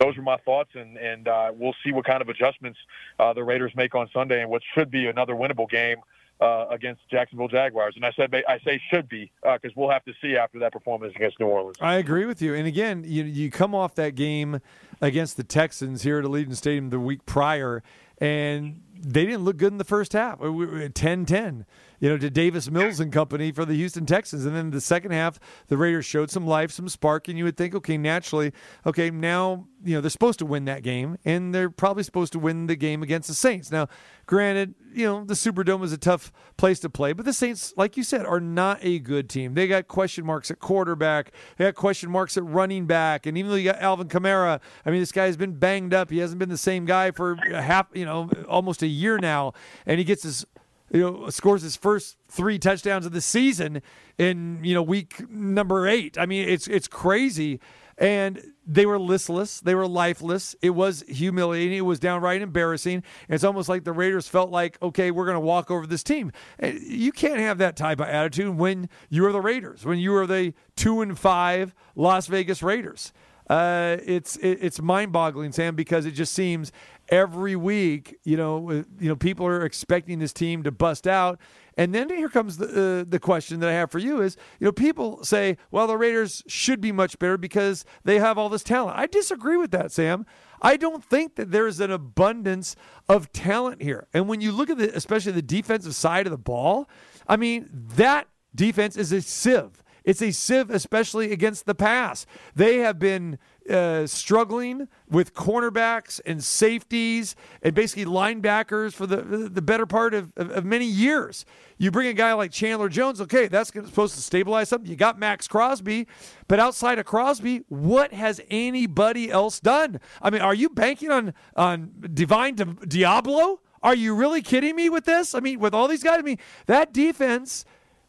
those were my thoughts, and and uh, we'll see what kind of adjustments uh, the Raiders make on Sunday, and what should be another winnable game. Uh, against Jacksonville Jaguars, and I said I say should be because uh, we'll have to see after that performance against New Orleans. I agree with you, and again, you you come off that game against the Texans here at Allegiant Stadium the week prior, and they didn't look good in the first half. We were 10-10 you know, to Davis Mills and company for the Houston Texans. And then the second half, the Raiders showed some life, some spark, and you would think, okay, naturally, okay, now, you know, they're supposed to win that game, and they're probably supposed to win the game against the Saints. Now, granted, you know, the Superdome is a tough place to play, but the Saints, like you said, are not a good team. They got question marks at quarterback, they got question marks at running back, and even though you got Alvin Kamara, I mean, this guy has been banged up. He hasn't been the same guy for half, you know, almost a year now, and he gets his you know, scores his first three touchdowns of the season in you know week number eight. I mean, it's it's crazy, and they were listless, they were lifeless. It was humiliating. It was downright embarrassing. It's almost like the Raiders felt like, okay, we're going to walk over this team. And you can't have that type of attitude when you are the Raiders, when you are the two and five Las Vegas Raiders. Uh, it's it, it's mind-boggling, Sam, because it just seems every week, you know, you know, people are expecting this team to bust out. And then here comes the uh, the question that I have for you is, you know, people say, well, the Raiders should be much better because they have all this talent. I disagree with that, Sam. I don't think that there's an abundance of talent here. And when you look at the especially the defensive side of the ball, I mean, that defense is a sieve. It's a sieve, especially against the pass. They have been uh, struggling with cornerbacks and safeties and basically linebackers for the the better part of, of, of many years. You bring a guy like Chandler Jones, okay, that's supposed to stabilize something. You got Maxx Crosby, but outside of Crosby, what has anybody else done? I mean, are you banking on on Divine Di- Deablo? Are you really kidding me with this? I mean, with all these guys, I mean, that defense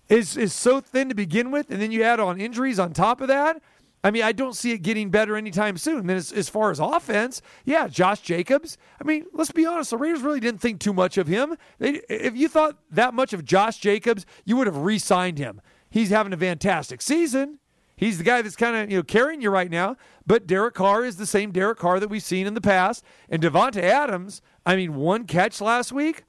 is is so thin to begin with, and then you add on injuries on top of that. I mean, I don't see it getting better anytime soon. Then, as, as far as offense, yeah, Josh Jacobs. I mean, let's be honest. The Raiders really didn't think too much of him. They, if you thought that much of Josh Jacobs, you would have re-signed him. He's having a fantastic season. He's the guy that's kind of you know carrying you right now. But Derek Carr is the same Derek Carr that we've seen in the past. And Davante Adams, I mean, one catch last week.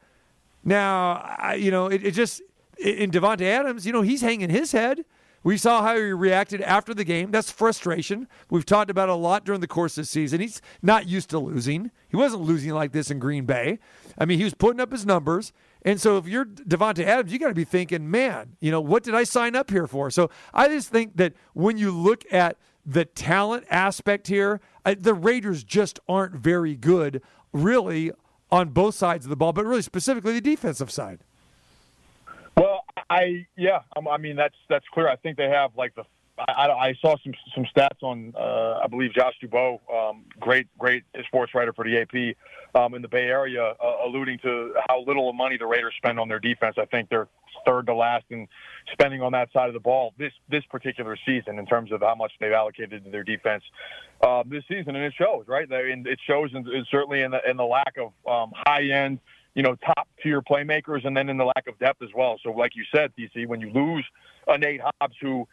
Now, I, you know, it, it just in Davante Adams, you know, he's hanging his head. We saw how he reacted after the game. That's frustration. We've talked about a lot during the course of the season. He's not used to losing. He wasn't losing like this in Green Bay. I mean, he was putting up his numbers. And so if you're Davante Adams, you got to be thinking, man, you know, what did I sign up here for? So I just think that when you look at the talent aspect here, the Raiders just aren't very good, really, on both sides of the ball, but really specifically the defensive side. Well, I yeah, I mean that's that's clear. I think they have like the. I, I saw some some stats on uh, I believe Josh Dubow, um, great great sports writer for the AP um, in the Bay Area, uh, alluding to how little of money the Raiders spend on their defense. I think they're third to last in spending on that side of the ball this this particular season in terms of how much they've allocated to their defense um, this season, and it shows right. And it shows in certainly in the in the lack of um, high end you know, top tier playmakers, and then in the lack of depth as well. So, like you said, DC, when you lose a Nate Hobbs who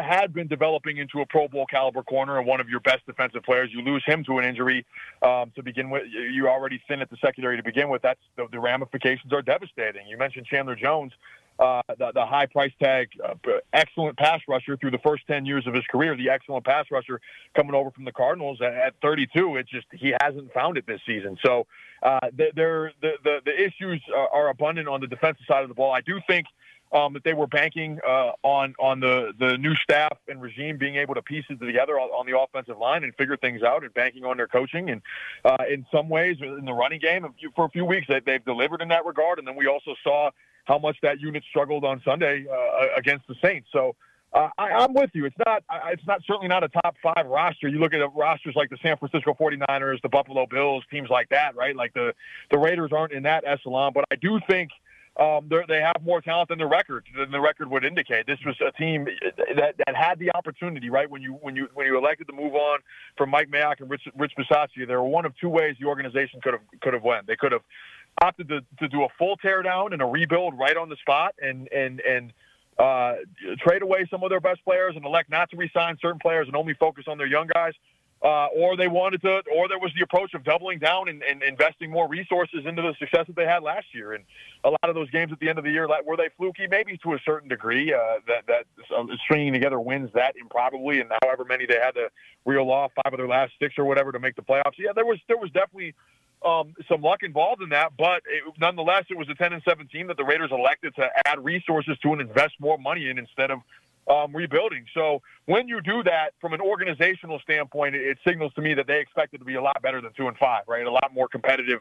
had been developing into a Pro Bowl caliber corner and one of your best defensive players, you lose him to an injury um, to begin with. You're already thin at the secondary to begin with. That's the, the ramifications are devastating. You mentioned Chandler Jones. Uh, the, the, high price tag, uh, excellent pass rusher through the first 10 years of his career, the excellent pass rusher coming over from the Cardinals at, at 32. It just, he hasn't found it this season. So, uh, the, the, the, the issues are, are, abundant on the defensive side of the ball. I do think um, that they were banking uh, on on the, the new staff and regime being able to piece it together on, the offensive line and figure things out and banking on their coaching. And uh, in some ways, in the running game, for a few weeks, they, they've delivered in that regard. And then we also saw how much that unit struggled on Sunday uh, against the Saints. So uh, I, am with you. It's not. It's not certainly not a top five roster. You look at rosters like the San Francisco 49ers, the Buffalo Bills, teams like that, right? Like the the Raiders aren't in that echelon, but I do think um, they have more talent than the record than the record would indicate. This was a team that, that had the opportunity, right? When you when you when you elected to move on from Mike Mayock and Rich Rich Bisaccia, there were one of two ways the organization could have could have went. They could have opted to, to do a full teardown and a rebuild right on the spot, and and and uh, trade away some of their best players and elect not to resign certain players and only focus on their young guys. Uh, or they wanted to, or there was the approach of doubling down and, and, investing more resources into the success that they had last year. And a lot of those games at the end of the year, were they fluky? Maybe to a certain degree. Uh, that that uh, stringing together wins that improbably, and however many they had to reel off five of their last six or whatever to make the playoffs. Yeah, there was there was definitely um, some luck involved in that, but it, nonetheless, it was a 10 and 17 that the Raiders elected to add resources to and invest more money in instead of um, rebuilding. So when you do that from an organizational standpoint, it, it, signals to me that they expected to be a lot better than two and five, right? A lot more competitive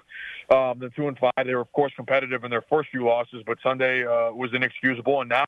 um, than two and five. They were of course competitive in their first few losses, but Sunday uh, was inexcusable, and now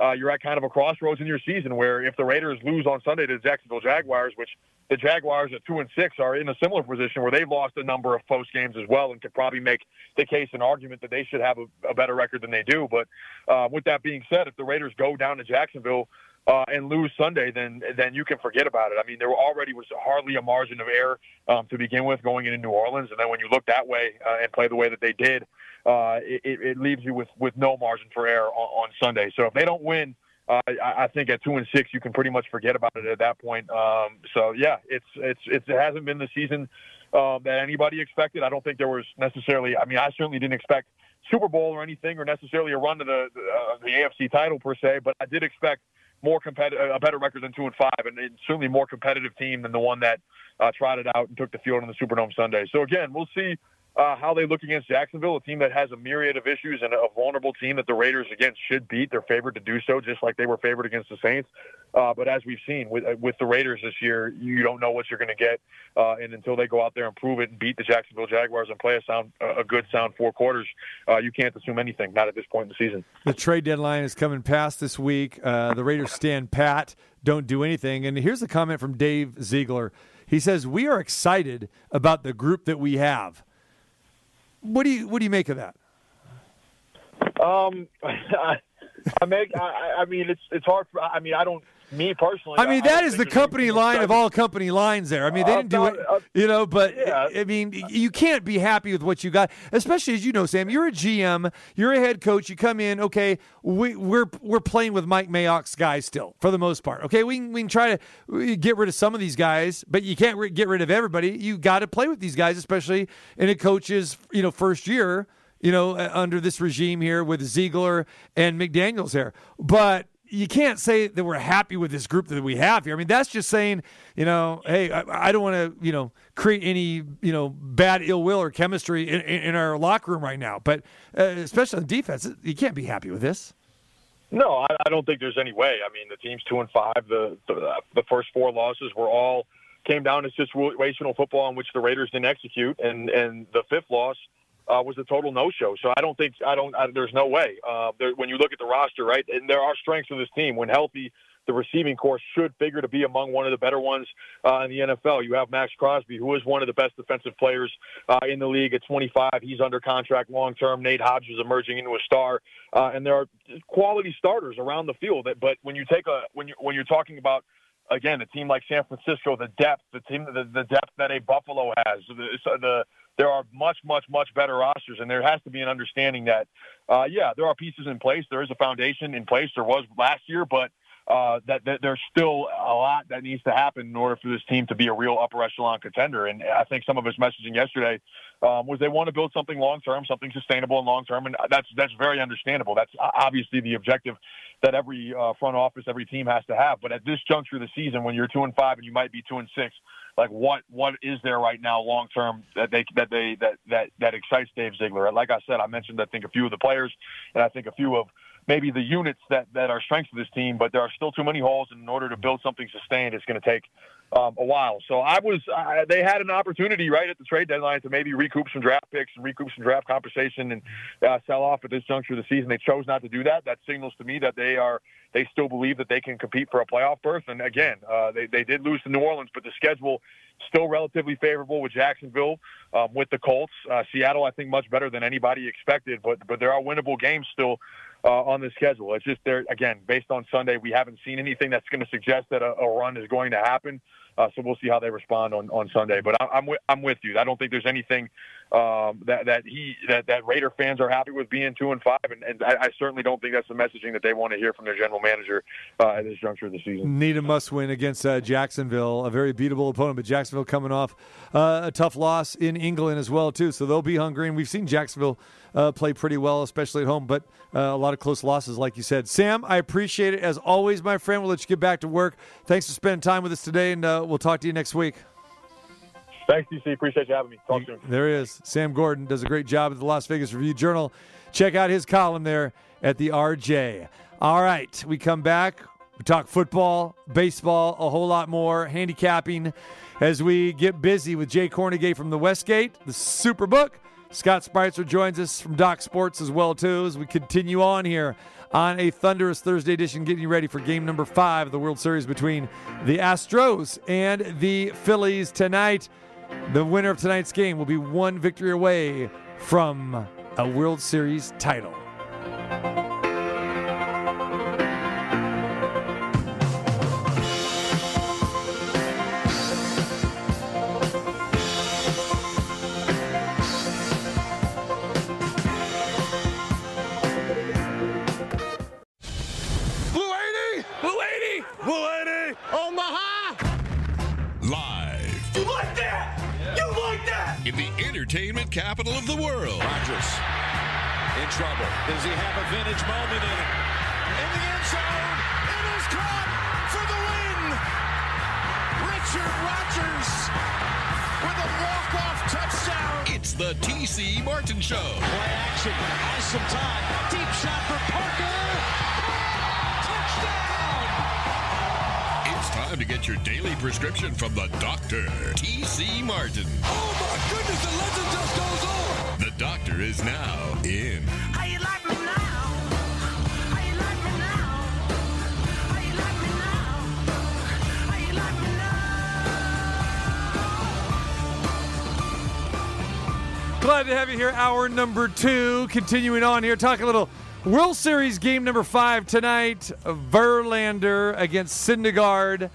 uh, you're at kind of a crossroads in your season where if the Raiders lose on Sunday to the Jacksonville Jaguars, which the Jaguars at two and six are in a similar position where they've lost a number of post games as well, and could probably make the case and argument that they should have a, a better record than they do. But uh, with that being said, if the Raiders go down to Jacksonville uh, and lose Sunday, then then you can forget about it. I mean, there already was hardly a margin of error um, to begin with going into New Orleans, and then when you look that way uh, and play the way that they did, uh, it, it leaves you with with no margin for error on, on Sunday. So if they don't win uh, I, I think at two and six, you can pretty much forget about it at that point. Um, so yeah, it's, it's it's it hasn't been the season um, that anybody expected. I don't think there was necessarily. I mean, I certainly didn't expect Super Bowl or anything, or necessarily a run to the uh, the AFC title per se. But I did expect more competitive, a better record than two and five, and certainly more competitive team than the one that uh, trotted out and took the field on the Superdome Sunday. So again, we'll see uh, how they look against Jacksonville, a team that has a myriad of issues and a vulnerable team that the Raiders again should beat. They're favored to do so, just like they were favored against the Saints. Uh, but as we've seen with with the Raiders this year, you don't know what you're going to get, uh, and until they go out there and prove it and beat the Jacksonville Jaguars and play a sound a good sound four quarters, uh, you can't assume anything. Not at this point in the season. The trade deadline is coming past this week. Uh, the Raiders stand pat, don't do anything. And here's a comment from Dave Ziegler. He says, "We are excited about the group that we have." What do you what do you make of that? Um, I, make. I, I mean, it's it's hard. For, I mean, I don't. Me personally. I mean, I that don't is the company line of all company lines there. I mean, they Uh, didn't do it, uh, you know, but yeah. I mean, you can't be happy with what you got, especially as you know, Sam, you're a GM, you're a head coach, you come in, okay, we, we're we're playing with Mike Mayock's guys still for the most part. Okay, we can, we can try to get rid of some of these guys, but you can't re- get rid of everybody. You got to play with these guys, especially in a coach's, you know, first year, you know, uh, under this regime here with Ziegler and McDaniels here. But you can't say that we're happy with this group that we have here. I mean, that's just saying, you know, hey, I, I don't want to, you know, create any, you know, bad ill will or chemistry in, in, in our locker room right now. But uh, especially on defense, you can't be happy with this. No, I, I don't think there's any way. I mean, the team's two and five. The the, the first four losses were all came down to situational football in which the Raiders didn't execute, and and the fifth loss uh, was a total no show. So I don't think I don't. I, there's no way. Uh, there, when you look at the roster, right, and there are strengths of this team. When healthy, the receiving corps should figure to be among one of the better ones uh, in the NFL. You have Maxx Crosby, who is one of the best defensive players uh, in the league at 25. He's under contract long term. Nate Hodges is emerging into a star, uh, and there are quality starters around the field. That, but when you take a when you when you're talking about again a team like San Francisco, the depth, the team, the, the depth that a Buffalo has, the, the there are much, much, much better rosters, and there has to be an understanding that, uh, yeah, there are pieces in place. There is a foundation in place. There was last year, but uh, that, that there's still a lot that needs to happen in order for this team to be a real upper echelon contender. And I think some of his messaging yesterday um, was they want to build something long term, something sustainable and long term, and that's that's very understandable. That's obviously the objective that every uh, front office, every team has to have. But at this juncture of the season, when you're two and five and you might be two and six, like what what is there right now long term that they that they that that that excites Dave Ziegler? Like I said, I mentioned I think a few of the players, and I think a few of maybe the units that that are strengths of this team, but there are still too many holes. And in order to build something sustained, it's going to take um, a while. So I was they had an opportunity right at the trade deadline to maybe recoup some draft picks and recoup some draft compensation and uh, sell off at this juncture of the season. They chose not to do that. That signals to me that they are they still believe that they can compete for a playoff berth. And again, uh, they they did lose to New Orleans, but the schedule still relatively favorable with Jacksonville, um, with the Colts. Uh, Seattle, I think, much better than anybody expected, but but there are winnable games still uh, on the schedule. It's just there again, based on Sunday, we haven't seen anything that's going to suggest that a, a run is going to happen. Uh, so we'll see how they respond on, on Sunday. But I, I'm with, I'm with you. I don't think there's anything um, that that he that, that Raider fans are happy with being two and five, and, and I, I certainly don't think that's the messaging that they want to hear from their general manager uh, at this juncture of the season. Need a must win against uh, Jacksonville, a very beatable opponent, but Jacksonville coming off uh, a tough loss in England as well too, so they'll be hungry. And we've seen Jacksonville uh, play pretty well, especially at home, but uh, a lot of close losses, like you said. Sam, I appreciate it as always, my friend. We'll let you get back to work. Thanks for spending time with us today, and uh, we'll talk to you next week. Thanks, DC. Appreciate you having me. Talk soon. There he is. Sam Gordon does a great job at the Las Vegas Review Journal. Check out his column there at the RJ. All right, we come back. We talk football, baseball, a whole lot more, handicapping as we get busy with Jay Kornegay from the Westgate, the Superbook. Scott Spreitzer joins us from Doc Sports as well too as we continue on here on a thunderous Thursday edition, getting you ready for game number five of the World Series between the Astros and the Phillies tonight. The winner of tonight's game will be one victory away from a World Series title. Entertainment capital of the world. Rodgers in trouble. Does he have a vintage moment in it? In the end zone, it is caught for the win. Richard Rodgers with a walk-off touchdown. It's the TC Martin Show. Play action, has some time. Deep shot for Parker. Time to get your daily prescription from the doctor, TC Martin. Oh my goodness, the legend just goes on. The doctor is now in. How you like me now? How you like me now? How you like me now? How you like me Glad to have you here. Hour number two. Continuing on here, talking a little World Series game number five tonight. Verlander against Syndergaard.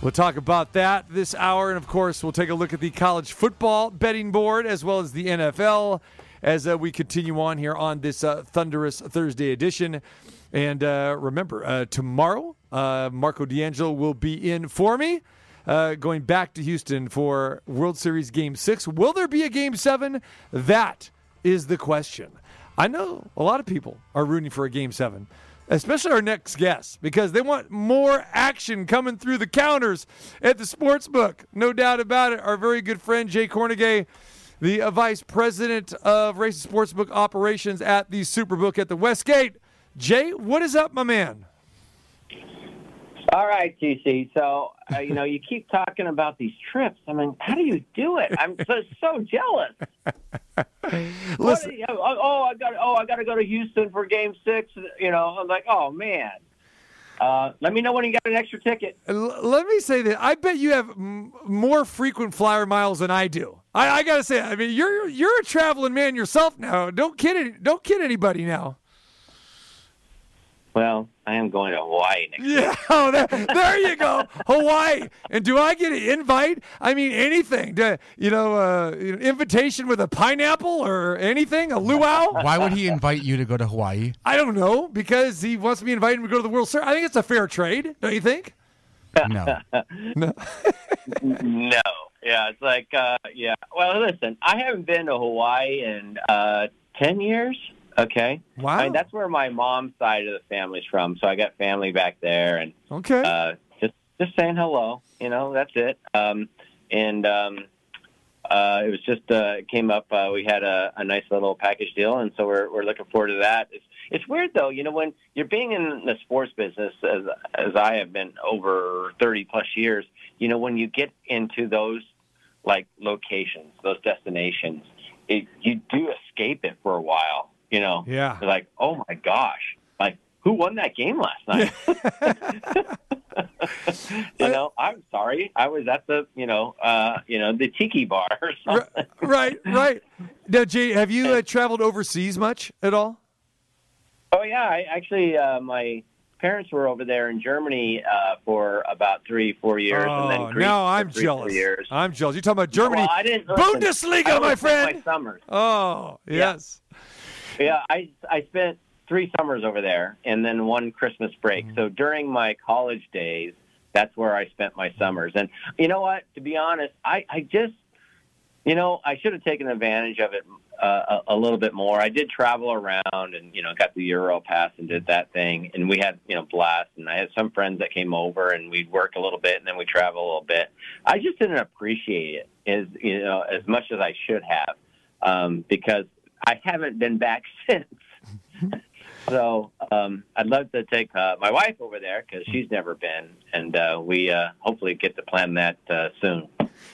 We'll talk about that this hour. And of course, we'll take a look at the college football betting board as well as the NFL as uh, we continue on here on this uh, thunderous Thursday edition. And uh, remember, uh, tomorrow, uh, Marco D'Angelo will be in for me uh, going back to Houston for World Series Game 6. Will there be a Game 7? That is the question. I know a lot of people are rooting for a Game 7, especially our next guest, because they want more action coming through the counters at the sports book. No doubt about it. Our very good friend Jay Kornegay, the vice president of Race Sportsbook operations at the Superbook at the Westgate. Jay, what is up, my man? All right, TC. So, uh, you know, you keep talking about these trips. I mean, how do you do it? I'm so so jealous. Listen, you- oh, oh, I got oh, I got to go to Houston for Game Six. You know, I'm like, oh man. Uh, let me know when you got an extra ticket. L- let me say that I bet you have m- more frequent flyer miles than I do. I, I gotta say, I mean, you're you're a traveling man yourself now. Don't kid any, don't kid anybody now. Well, I am going to Hawaii next. Yeah, oh, there, there you go, Hawaii. And do I get an invite? I mean, anything? Do, you know, uh, an invitation with a pineapple or anything? A luau? Why would he invite you to go to Hawaii? I don't know because he wants me invited to go to the World Series. I think it's a fair trade, don't you think? No. No. no. Yeah, it's like, uh, yeah. Well, listen, I haven't been to Hawaii in uh, 10 years. Okay. Wow. I mean, that's where my mom's side of the family's from. So I got family back there and Okay. uh, just, just saying hello, you know, that's it. Um, and, um, uh, it was just, uh, it came up, uh, we had a, a nice little package deal. And so we're, we're looking forward to that. It's, it's weird though, you know, when you're being in the sports business as, as I have been over 30 plus years, you know, when you get into those like locations, those destinations, it, you do escape it for a while, you know, Yeah. Like, oh my gosh, like who won that game last night? you know, I'm sorry, I was at the, you know, uh, you know, the tiki bar or something. right, right. Now, Jay, have you uh, traveled overseas much at all? Oh yeah, I actually uh, my parents were over there in Germany uh, for about three, four years, and then Oh, Greece for I'm three, four jealous. Years. I'm jealous. You're talking about Germany. Well, I didn't listen, Bundesliga, I my friend. My summers. Oh, yes. Yeah, I I spent three summers over there, and then one Christmas break. Mm-hmm. So during my college days, that's where I spent my summers. And you know what? To be honest, I I just you know I should have taken advantage of it uh, a, a little bit more. I did travel around, and you know got the Euro pass and did that thing, and we had you know blast. And I had some friends that came over, and we'd work a little bit, and then we travel a little bit. I just didn't appreciate it as you know as much as I should have um, because I haven't been back since. so um, I'd love to take uh, my wife over there because she's never been, and uh, we uh, hopefully get to plan that uh, soon.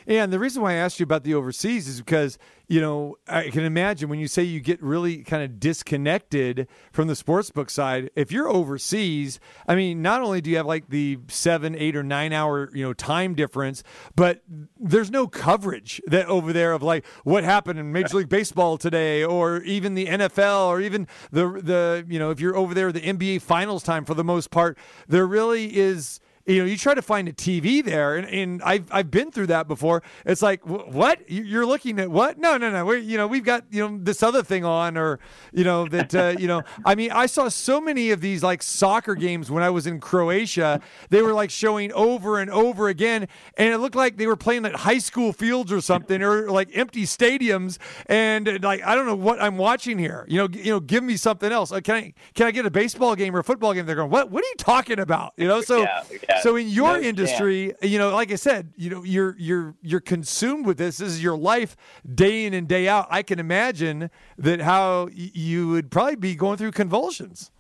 And the reason why I asked you about the overseas is because, you know, I can imagine when you say you get really kind of disconnected from the sportsbook side, if you're overseas, I mean, not only do you have like the seven, eight, or nine hour, you know, time difference, but there's no coverage that over there of like what happened in Major League Baseball today or even the NFL or even the, the, you know, if you're over there, the NBA finals time for the most part, there really is you know, you try to find a TV there, and, and I've I've been through that before. It's like, wh- what You- you're looking at? What? No, no, no. We're you know we've got you know this other thing on, or you know that uh, you know. I mean, I saw so many of these like soccer games when I was in Croatia. They were like showing over and over again, and it looked like they were playing at high school fields or something, or like empty stadiums. And uh, like I don't know what I'm watching here. You know, you know, give me something else. Uh, can I can I get a baseball game or a football game? They're going, what? What are you talking about? You know, so Yeah, yeah. So in your No industry, you know, like I said, you know, you're you're you're consumed with this. This is your life, day in and day out. I can imagine that how you would probably be going through convulsions.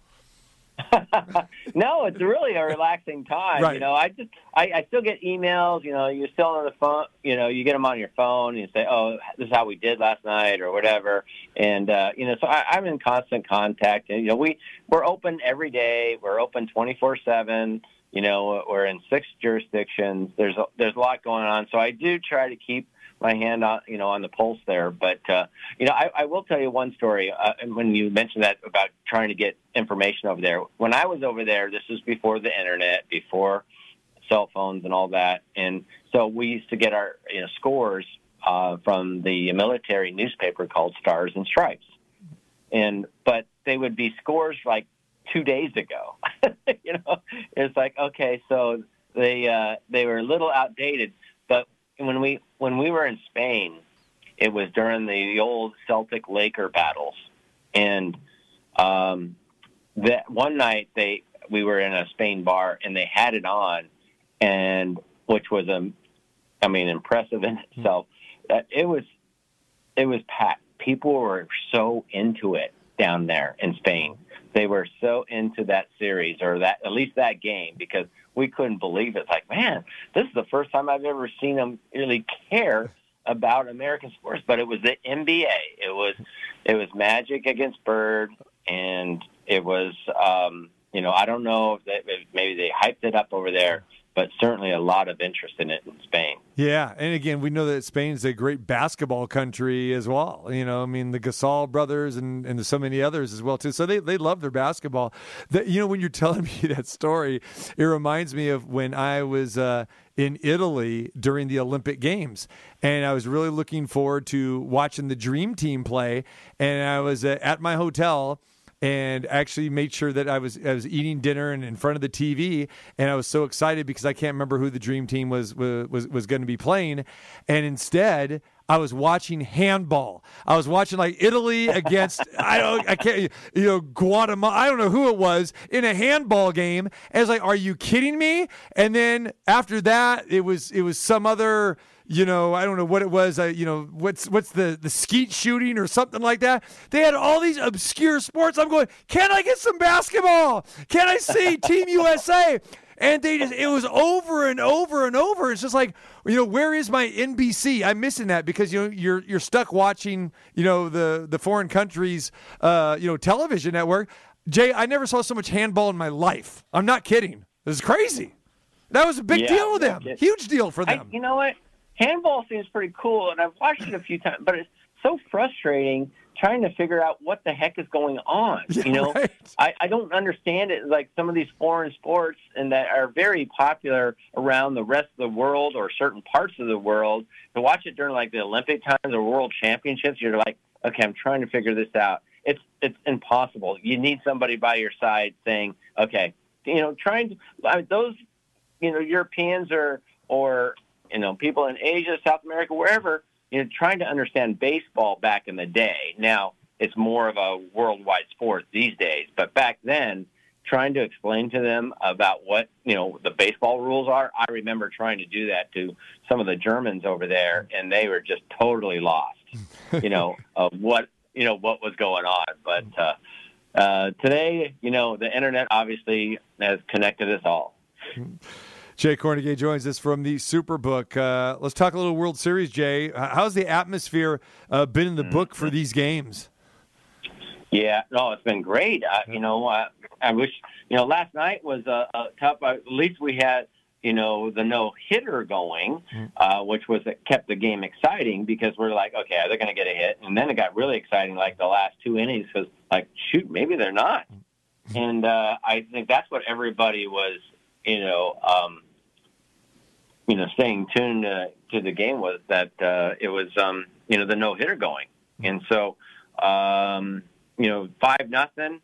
no, it's really a relaxing time. Right. You know, I just I, I still get emails. You know, you're still on the phone. You know, you get them on your phone. And you say, "Oh, this is how we did last night," or whatever. And uh, you know, so I, I'm in constant contact. And you know, we we're open every day. We're open 24 seven. You know, we're in six jurisdictions. There's a, there's a lot going on. So I do try to keep my hand on you know on the pulse there. But uh, you know, I, I will tell you one story. Uh, when you mentioned that about trying to get information over there, when I was over there, this was before the internet, before cell phones and all that, and so we used to get our you know scores uh, from the military newspaper called Stars and Stripes, and but they would be scores like two days ago. you know, it's like okay, so they uh, they were a little outdated, but when we when we were in Spain, it was during the old Celtic Laker battles, and um, that one night they we were in a Spain bar and they had it on, and which was a, I mean, impressive in itself. That it was, it was packed. People were so into it down there in Spain. They were so into that series or that at least that game because we couldn't believe it. Like, man, this is the first time I've ever seen them really care about American sports. But it was the NBA. It was it was Magic against Bird, and it was um, you know I don't know if, they, maybe they hyped it up over there, but certainly a lot of interest in it in Spain. Yeah, and again, we know that Spain's a great basketball country as well. You know, I mean, the Gasol brothers and, and so many others as well too. So they, they love their basketball. The, you know, when you're telling me that story, it reminds me of when I was uh, in Italy during the Olympic Games, and I was really looking forward to watching the Dream Team play. And I was uh, at my hotel and actually made sure that I was I was eating dinner and in front of the TV, and I was so excited because I can't remember who the dream team was was was, was going to be playing, and instead. I was watching handball. I was watching like Italy against I don't I can't you know Guatemala. I don't know who it was in a handball game. And it's like, are you kidding me? And then after that, it was it was some other you know, I don't know what it was. Uh, you know, what's what's the the skeet shooting or something like that. They had all these obscure sports. I'm going, can I get some basketball? Can I see Team USA? And they just it was over and over and over. It's just like, you know, where is my NBC? I'm missing that because you know you're you're stuck watching, you know, the the foreign countries, uh, you know, television network. Jay, I never saw so much handball in my life. I'm not kidding. This is crazy. That was a big Yeah, deal with them. Huge deal for I, them. you know what? Handball seems pretty cool, and I've watched it a few times, but it's so frustrating trying to figure out what the heck is going on. you know, right. I, I don't understand it. Like some of these foreign sports, and that are very popular around the rest of the world or certain parts of the world. To watch it during like the Olympic times or World Championships, you're like, okay, I'm trying to figure this out. It's it's impossible. You need somebody by your side saying, okay, you know, trying to I mean, those, you know, Europeans or or you know people in Asia, South America, wherever, you know, trying to understand baseball back in the day. Now it's more of a worldwide sport these days, but back then, trying to explain to them about what you know the baseball rules are. I remember trying to do that to some of the Germans over there, and they were just totally lost. You know of what you know what was going on, but. uh uh, today, you know, the internet obviously has connected us all. Jay Kornegay joins us from the Superbook. Uh, let's talk a little World Series, Jay. How's the atmosphere uh, been in the book for these games? Yeah, no, it's been great. Uh, you know, uh, I wish you know last night was a, a tough. Uh, at least we had you know the no hitter going, uh, which was kept the game exciting because we're like, okay, they're going to get a hit? And then it got really exciting, like the last two innings, because like, shoot, maybe they're not. And uh, I think that's what everybody was, you know, um, you know, staying tuned uh, to the game was that uh, it was, um, you know, the no hitter going, and so, um, you know, five nothing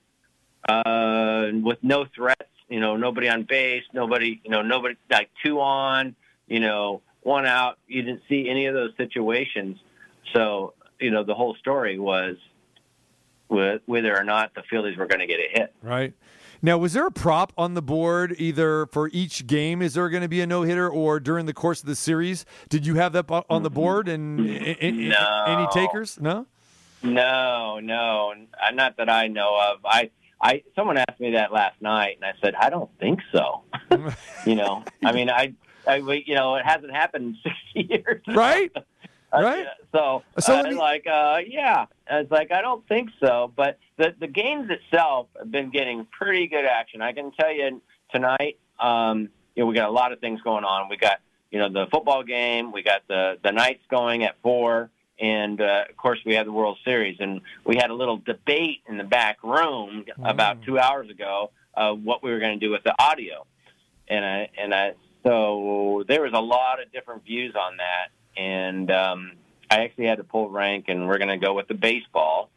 uh, with no threats. You know, nobody on base, nobody, you know, nobody like two on, you know, one out. You didn't see any of those situations. So, you know, the whole story was with whether or not the Phillies were going to get a hit. Right. Now, was there a prop on the board either for each game? Is there going to be a no hitter, or during the course of the series? Did you have that on the board? And No. any takers? No. No, no, not that I know of. I, I, someone asked me that last night, and I said I don't think so. you know, I mean, I, I, you know, it hasn't happened in sixty years, Right. Uh, Right. So, So uh, me- like, uh, yeah, it's like I don't think so. But the the games itself have been getting pretty good action. I can tell you tonight. Um, you know, we got a lot of things going on. We got you know the football game. We got the the Knights going at four, and uh, of course we had the World Series. And we had a little debate in the back room about two hours ago of what we were going to do with the audio. And I and I so there was a lot of different views on that, and um, I actually had to pull rank, and we're going to go with the baseball.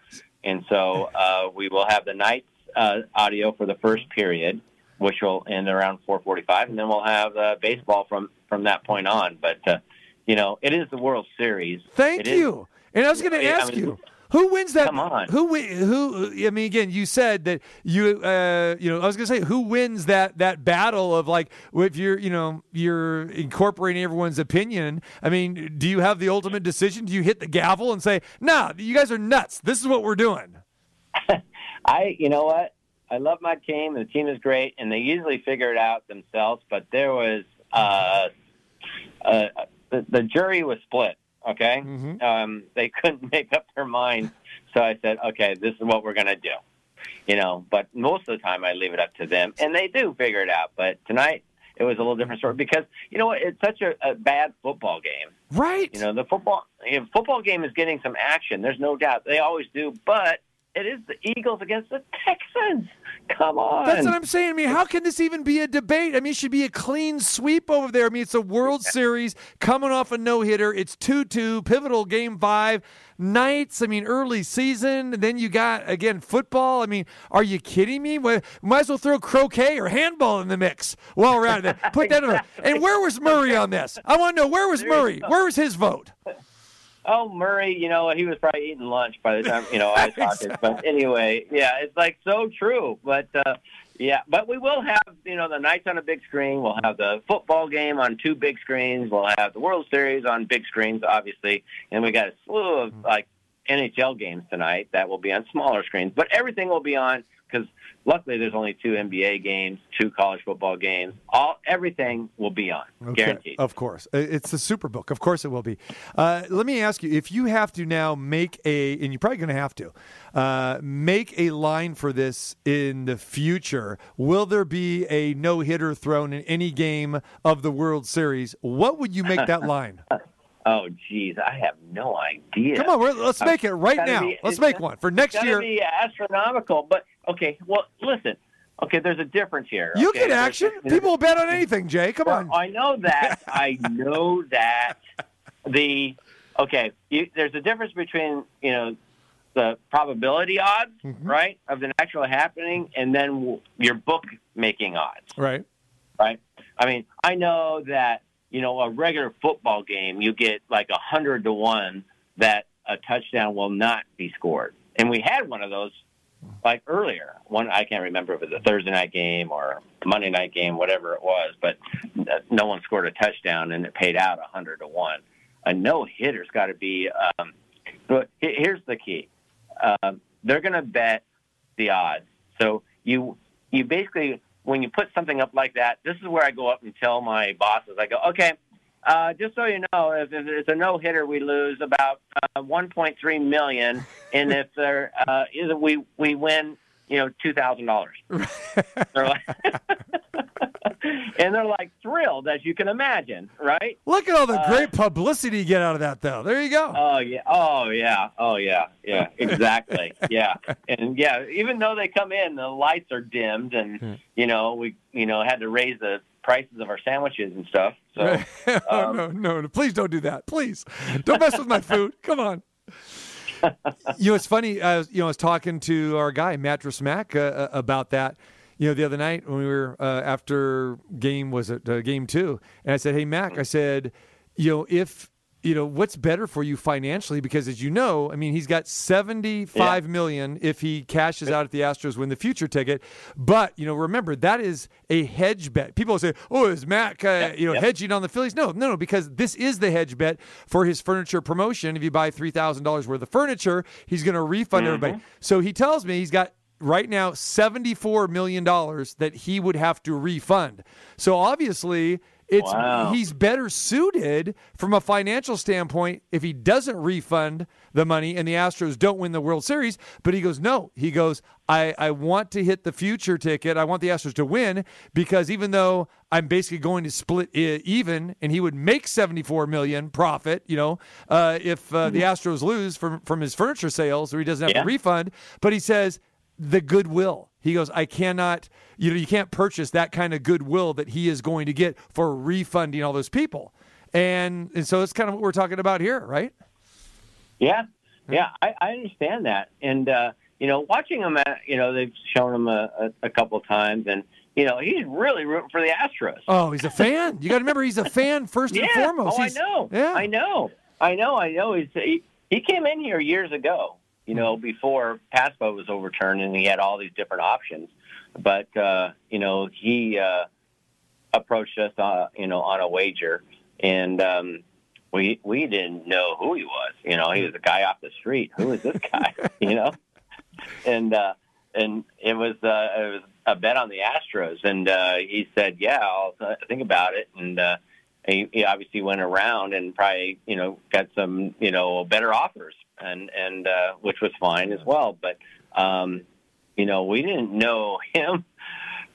And so uh, we will have the Knights uh, audio for the first period, which will end around 4:45, and then we'll have uh, baseball from from that point on. But uh, you know, it is the World Series. Thank It is- you. And I was going to Yeah, I ask mean, you, who wins that? Come on. Who who? I mean, again, you said that you, uh, you know, I was going to say, who wins that that battle of like, if you're, you know, you're incorporating everyone's opinion. I mean, do you have the ultimate decision? Do you hit the gavel and say, "Nah, you guys are nuts. This is what we're doing." I, you know what? I love my team. The team is great, and they usually figure it out themselves. But there was uh, uh, the, the jury was split. Okay, um, they couldn't make up their mind, So I said, okay, this is what we're going to do. You know, but most of the time I leave it up to them, and they do figure it out. But tonight it was a little different story because you know what? It's such a, a bad football game. Right. You know, the football you know, football game is getting some action. There's no doubt they always do, but it is the Eagles against the Texans. Come on. That's what I'm saying. I mean, how can this even be a debate? I mean, it should be a clean sweep over there. I mean, it's a World Series coming off a no hitter. It's 2 2, pivotal game five. Nights, I mean, early season. And then you got, again, football. I mean, are you kidding me? We might as well throw croquet or handball in the mix while we're at it. Put that in. And where was Murray on this? I want to know where was Murray? Where was his vote? Oh, Murray, you know, he was probably eating lunch by the time, you know, I was talking. But anyway, yeah, it's like so true. But, uh, yeah, but we will have, you know, the nights on a big screen. We'll have the football game on two big screens. We'll have the World Series on big screens, obviously. And we got a slew of, like, NHL games tonight that will be on smaller screens. But everything will be on because luckily there's only two NBA games, two college football games. All Everything will be on, guaranteed. Of course. It's the Superbook. Of course it will be. Uh, let me ask you if you have to now make a, and you're probably going to have to, uh, make a line for this in the future, will there be a no hitter thrown in any game of the World Series? What would you make that line? Oh, geez, I have no idea. Come on, let's make it right now. be- let's make one for next year. be astronomical, but okay. Well, listen. Okay, there's a difference here. You okay? get action. there's- People will bet on anything, Jay. Come Well, on. I know that. I know that. The okay. You, there's a difference between you know the probability odds, Mm-hmm. right, of the actual happening, and then w- your bookmaking odds Right. right? I mean, I know that you know a regular football game, you get like a hundred to one that a touchdown will not be scored, and we had one of those like earlier. One I can't remember if it was a Thursday night game or Monday night game, whatever it was, but uh, no one scored a touchdown, and it paid out a hundred to one. A no hitter's got to be. Um, but here's the key: um, they're going to bet the odds. So you you basically when you put something up like that, this is where I go up and tell my bosses. I go, okay, uh, just so you know, if, if it's a no hitter, we lose about uh, 1.3 million, and if there uh, is we we win, you know, two thousand dollars. And they're like thrilled, as you can imagine, right? Look at all the Uh, great publicity you get out of that, though. There you go. Oh yeah. Oh yeah. Oh yeah. Yeah. Exactly. yeah. And yeah, even though they come in, the lights are dimmed, and you know we you know had to raise the prices of our sandwiches and stuff. So oh, um, no, no, no. Please don't do that. Please. Don't mess with my food. Come on. you know, it's funny. I was, you know, I was talking to our guy, Mattress Mac, uh, uh, about that, you know, the other night when we were uh, after game, was it uh, game two? And I said, hey, Mac, I said, you know, if you know, what's better for you financially? Because as you know, I mean, he's got seventy-five Yeah. million if he cashes out at the Astros win the future ticket. But you know, remember that is a hedge bet. People say, "Oh, is Mac, uh, you know, yep. hedging on the Phillies?" No, no, no, because this is the hedge bet for his furniture promotion. If you buy three thousand dollars worth of furniture, he's going to refund everybody. So he tells me he's got right now $74 million that he would have to refund. So obviously, it's Wow. he's better suited from a financial standpoint if he doesn't refund the money and the Astros don't win the World Series. But he goes, no. He goes, I, I want to hit the future ticket. I want the Astros to win because even though I'm basically going to split even, and he would make 74 million profit, you know, uh, if uh, the Astros lose from from his furniture sales or he doesn't have Yeah. to refund. But he says the goodwill. He goes, I cannot, you know, you can't purchase that kind of goodwill that he is going to get for refunding all those people. And and so that's kind of what we're talking about here, right? Yeah, yeah, I, I understand that, and uh, you know, watching him, at, you know, they've shown him a, a, a couple of times, and you know, he's really rooting for the Astros. Oh, he's a fan. You got to remember, he's a fan first and yeah. foremost. Oh, I know. Yeah. I know. I know. I know. He's, he he came in here years ago. You know, Mm-hmm. before PASPA was overturned, and he had all these different options. But uh, you know, he uh, approached us, uh, you know, on a wager, and um, we we didn't know who he was. You know, he was a guy off the street. Who is this guy? you know, and uh, and it was uh, it was a bet on the Astros, and uh, he said, "Yeah, I'll th- think about it." And uh, he, he obviously went around and probably you know got some you know better offers, and and uh, which was fine as well. But um, you know, we didn't know him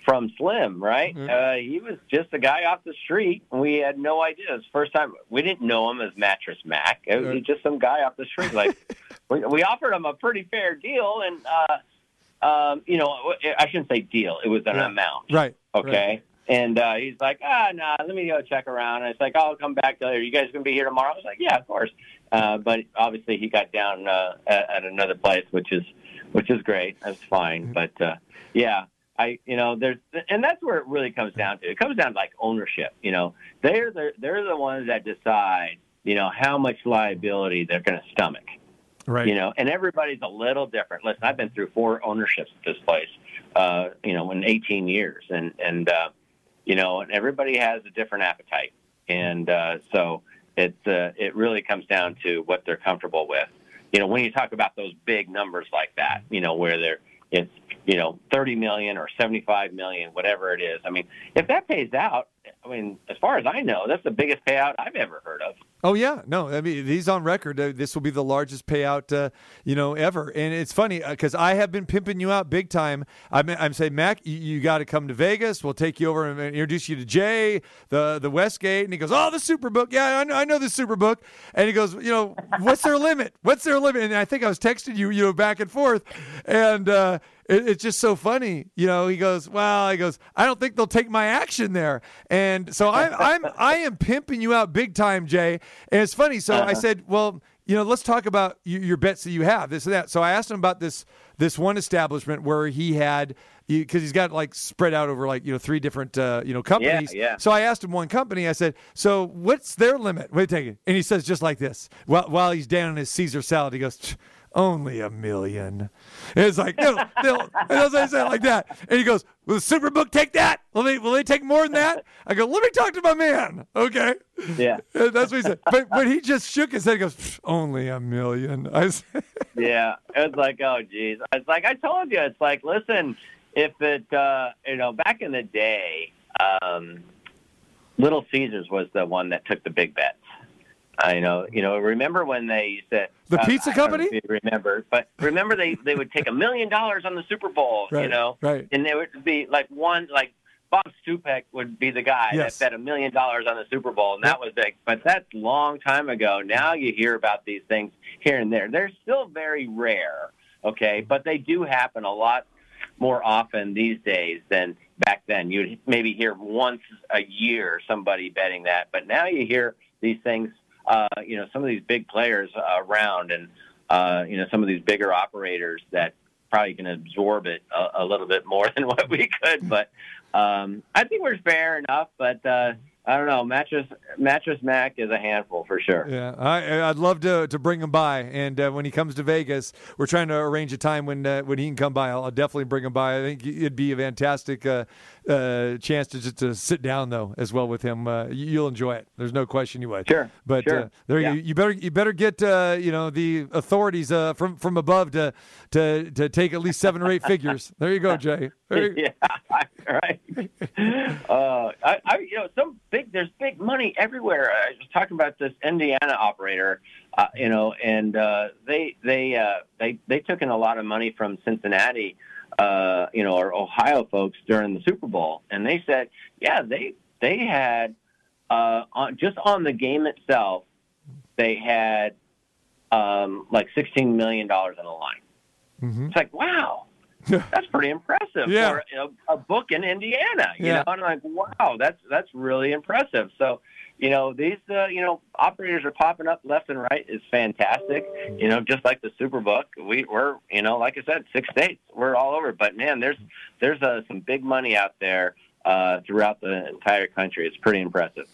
from Slim, right? Uh, he was just a guy off the street. We had no idea. It was the first time we didn't know him as Mattress Mac. It was just some guy off the street. Like we, we offered him a pretty fair deal, and uh, um, you know, I shouldn't say deal. It was an amount. Right. Okay. And uh, he's like, ah, nah, let me go check around. And it's like, I'll come back later. You guys gonna be here tomorrow? I was like, yeah, of course. Uh, but obviously, he got down uh, at, at another place, which is which is great. That's fine. But uh, yeah, I you know there's and that's where it really comes down to. It comes down to like ownership. You know, they're the they're the ones that decide. You know how much liability they're going to stomach. Right. You know, and everybody's a little different. Listen, I've been through four ownerships at this place. Uh, you know, in 18 years, and and uh, you know, and everybody has a different appetite, and uh, so it uh, it really comes down to what they're comfortable with. You know, when you talk about those big numbers like that, you know, where they're it's you know 30 million or 75 million, whatever it is. I mean, if that pays out, I mean, as far as I know, that's the biggest payout I've ever heard of. Oh yeah, no, I mean he's on record. Uh, this will be the largest payout, uh, you know, ever. And it's funny because I have been pimping you out big time. I'm, I'm saying, Mac, you, you got to come to Vegas. We'll take you over and introduce you to Jay, the the Westgate. And he goes, "Oh, the Superbook. Yeah, I know, I know the Superbook." And he goes, "You know, what's their limit? What's their limit?" And I think I was texting you, you know, back and forth, and. uh it, it's just so funny, you know. He goes, "Well," he goes, "I don't think they'll take my action there," so I'm I'm I am pimping you out big time, Jay. And it's funny. So I said, "Well, you know, let's talk about your, bets that you have this and that." So I asked him about this this one establishment where he had because he's got like spread out over like you know three different uh, you know companies. yeah. So I asked him one company. I said, "So what's their limit?" Wait a second. And he says just like this while while he's down in his Caesar salad. He goes. "Tch, Only a million. And it's like, no, no. And that's what I said like that. And he goes, Will the Superbook take that? Will they will they take more than that? I go, Let me talk to my man. Okay. Yeah. And that's what he said. But but he just shook his head. He goes, Only a million. I said, yeah, it was like, oh, geez. It's like I told you. It's like, listen, if it, uh, you know, back in the day, um, Little Caesars was the one that took the big bets. I know, you know. Remember when they used to The uh, pizza company? remember, but remember they they would take a million dollars on the Super Bowl, you know, right. and there would be like one like Bob Stupak would be the guy Yes. that bet a million dollars on the Super Bowl, and that was big. But that's long time ago. Now you hear about these things here and there. They're still very rare, okay, but they do happen a lot more often these days than back then. You'd maybe hear once a year somebody betting that, but now you hear these things. Uh, you know, some of these big players uh, around, and uh, you know, some of these bigger operators that probably can absorb it a, a little bit more than what we could. But um, I think we're fair enough. But uh, I don't know. Mattress Mattress Mac is a handful for sure. Yeah, I, I'd love to to bring him by, and uh, when he comes to Vegas, we're trying to arrange a time when uh, when he can come by. I'll, I'll definitely bring him by. I think it'd be a fantastic uh, uh, chance to just to sit down though as well with him. Uh, you- you'll enjoy it. There's no question you would. Sure, but sure. Uh, there Yeah. you, you better you better get uh, you know the authorities uh, from from above to to to take at least seven or eight figures. There you go, Jay. You- yeah, right. Uh, I, I, you know, some big. There's big money everywhere. I was talking about this Indiana operator, uh, you know, and uh, they they uh, they they took in a lot of money from Cincinnati, uh, you know, our Ohio folks during the Super Bowl, and they said, yeah, they they had uh, on, just on the game itself, they had um, like sixteen million dollars in the line. Mhm. It's like, wow, that's pretty impressive Yeah. for a, a book in Indiana. You Yeah. know, and I'm like, wow, that's that's really impressive. So, you know, these uh, you know operators are popping up left and right. is fantastic. You know, just like the Superbook, we we're you know, like I said, six states, we're all over. But man, there's there's uh, some big money out there uh, throughout the entire country. It's pretty impressive.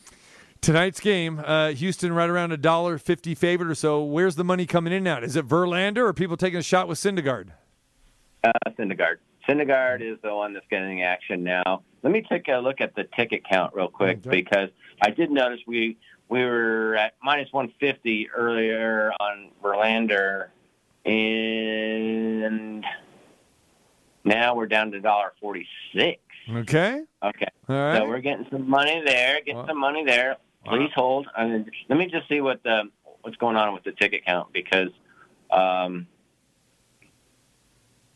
Tonight's game, uh, Houston right around a dollar fifty favorite or so. Where's the money coming in now? Is it Verlander or people taking a shot with Syndergaard? Uh, Syndergaard. Syndergaard is the one that's getting action now. Let me take a look at the ticket count real quick Okay. because I did notice we we were at minus 150 earlier on Verlander, and now we're down to dollar 46. Okay. Okay, All right. so we're getting some money there. Getting Wow. some money there. Please hold. I mean, let me just see what the what's going on with the ticket count because um,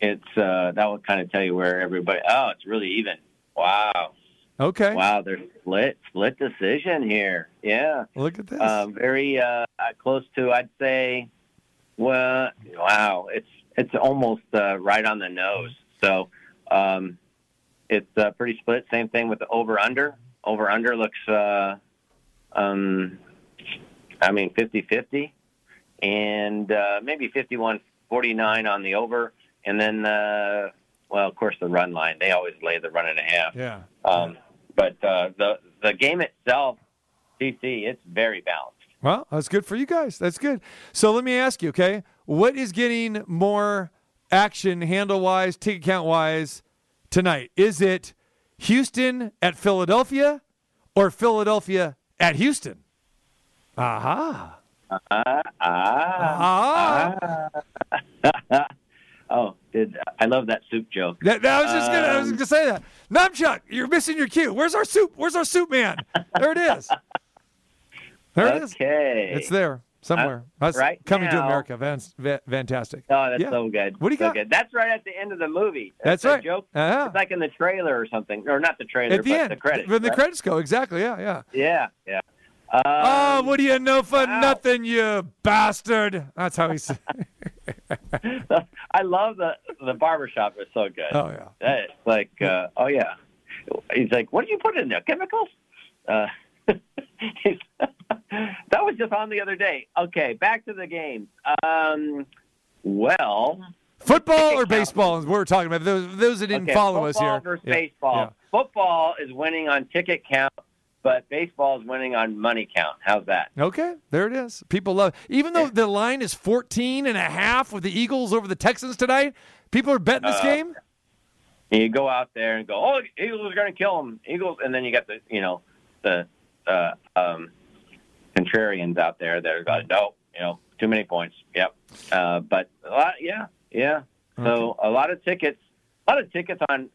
it's uh, that will kind of tell you where everybody. Oh, it's really even. Wow, Okay. wow. There's split split decision here. Yeah, Look at this. um, very uh, close to. I'd say. Well, wow. It's it's almost uh, right on the nose. So um, it's uh, pretty split. Same thing with the over under. Over under looks. Uh, um, I mean, 50-50 and uh, maybe 51-49 on the over, and then uh, well, of course, the run line. They always lay the run and a half. yeah. Um, but uh, the the game itself, CC, it's very balanced. Well, that's good for you guys. That's good. So let me ask you, okay, what is getting more action handle wise, ticket count wise tonight? Is it Houston at Philadelphia or Philadelphia at Houston? Aha. Ah, ah, Ah. ah. oh, did I love that soup joke? That, that- I was just gonna, I was Um, gonna say that. Nunchuck, you're missing your cue. Where's our soup? Where's our soup man? There it is. There it is. Okay, It's there somewhere. That's right coming to America. Van, va- fantastic. Oh, that's Yeah. so good. What do you so got? Good. That's right at the end of the movie. That's that right. Joke. Uh-huh. It's like in the trailer or something, or not the trailer, At the but end, the credits. when the credits go, exactly. Yeah, yeah. Yeah, yeah. Um, oh, what do you know for wow. nothing, you bastard? That's how he said. I love the the barbershop is so good. Oh yeah. It's like, uh, oh yeah. He's like, what do you put in there? Chemicals? Uh, that was just on the other day. Okay, back to the game. Um, well, Football or baseball we're talking about. Those, those that didn't okay, follow us football here. versus Yeah, baseball. Football is winning on ticket count, but baseball is winning on money count. How's that? Okay, there it is. People love Even though the line is 14 and a half with the Eagles over the Texans tonight, people are betting this Uh, game. You go out there and go, oh, Eagles are going to kill them. Eagles, and then you got the, you know, the uh, um, contrarians out there that are going, no, you know, too many points. Yep. Uh, but a lot, yeah, yeah. So a lot of tickets, a lot of tickets on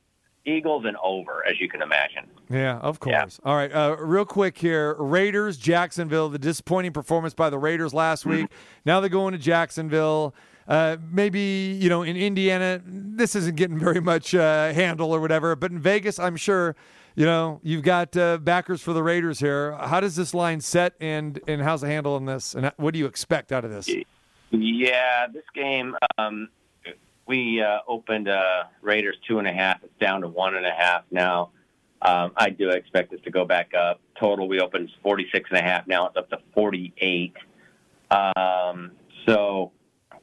Eagles and over, as you can imagine. Yeah, of course. Yeah. All right, uh, real quick here. Raiders, Jacksonville. The disappointing performance by the Raiders last week. Now they're going to Jacksonville. Uh, maybe you know in Indiana, this isn't getting very much uh, handle or whatever. But in Vegas, I'm sure you know you've got uh, backers for the Raiders here. How does this line set, and and how's the handle on this, and what do you expect out of this? Yeah, this game, um, we uh, opened uh, Raiders two and a half. It's down to one and a half now. Um, I do expect this to go back up. Total, we opened 46 and a half. Now it's up to 48. Um, so,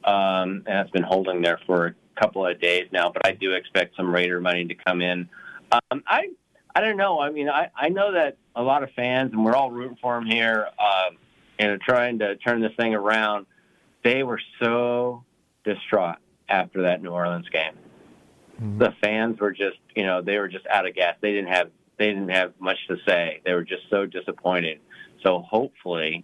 um, it's been holding there for a couple of days now, but I do expect some Raider money to come in. Um, I, I don't know. I mean, I, I know that a lot of fans, and we're all rooting for him here, um, and trying to turn this thing around. They were so distraught after that New Orleans game. The fans were just, you know, they were just out of gas. They didn't have they didn't have much to say. They were just so disappointed. So hopefully,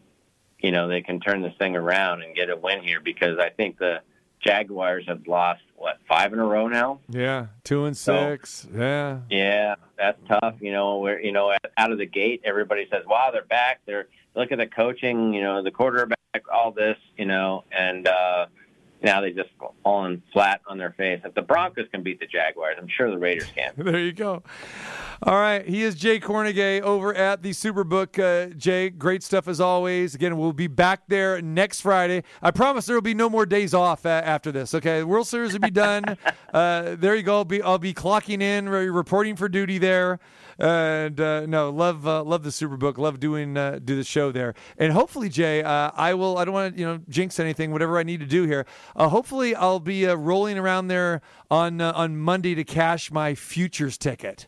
you know, they can turn this thing around and get a win here because I think the Jaguars have lost what five in a row now. Yeah, two and So- six. Yeah. Yeah, that's tough. You know, where you know out of the gate, everybody says, "Wow, they're back." They're look at the coaching. You know, the quarterback, all this. You know, and uh, now they just fallen flat on their face. If the Broncos can beat the Jaguars, I'm sure the Raiders can. There you go. All right. He is Jay Kornegay over at the Superbook. Uh, Jay, great stuff as always. Again, we'll be back there next Friday. I promise there will be no more days off uh, after this. Okay. World Series will be done. uh, there you go. I'll be, I'll be clocking in, reporting for duty there. And uh, no, love uh, love the Superbook. Love doing uh, do the show there. And hopefully, Jay, uh, I will. I don't want to you know jinx anything. Whatever I need to do here. Uh, hopefully, I'll be uh, rolling around there on on Monday to cash my futures ticket.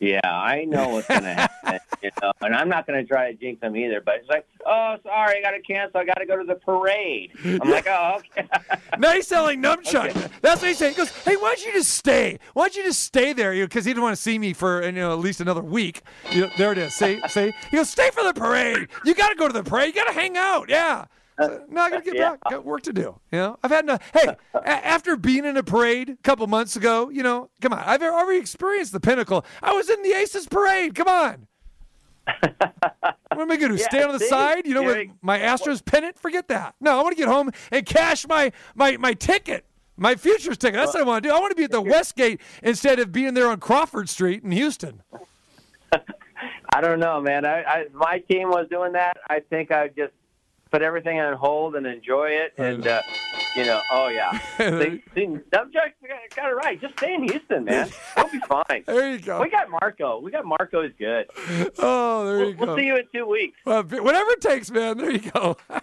Yeah, I know what's going to happen. You know, and I'm not going to try to jinx them either. But it's like, oh, sorry, I got to cancel. I got to go to the parade. I'm like, oh, okay. now he's selling nunchuck. That's what he's saying. He goes, "Hey, why don't you just stay? Why don't you just stay there? Because he didn't want to see me for you know at least another week. You know, there it is. See, see. He goes, "Stay for the parade. You got to go to the parade. You got to hang out. Yeah." So, no, I got to get Yeah. back. Got work to do. You know, I've had no. Hey, a- after being in a parade a couple months ago, you know, come on. I've already experienced the pinnacle. I was in the Aces parade. Come on. What am I going to do? Yeah, Stand on the see? side? You know, with my Astros pennant? Forget that. No, I want to get home and cash my my my ticket, my futures ticket. That's what I want to do. I want to be at the Westgate instead of being there on Crawford Street in Houston. I don't know, man. I, I my team was doing that, I think I'd just put everything on hold and enjoy it. And uh, you know, oh yeah, see, Dumb Jack got- it right. Just stay in Houston, man. We'll be fine. There you go. We got Marco. We got Marco is good. Oh, there you go. We'll see you in two weeks. Well, whatever it takes, man. There you go.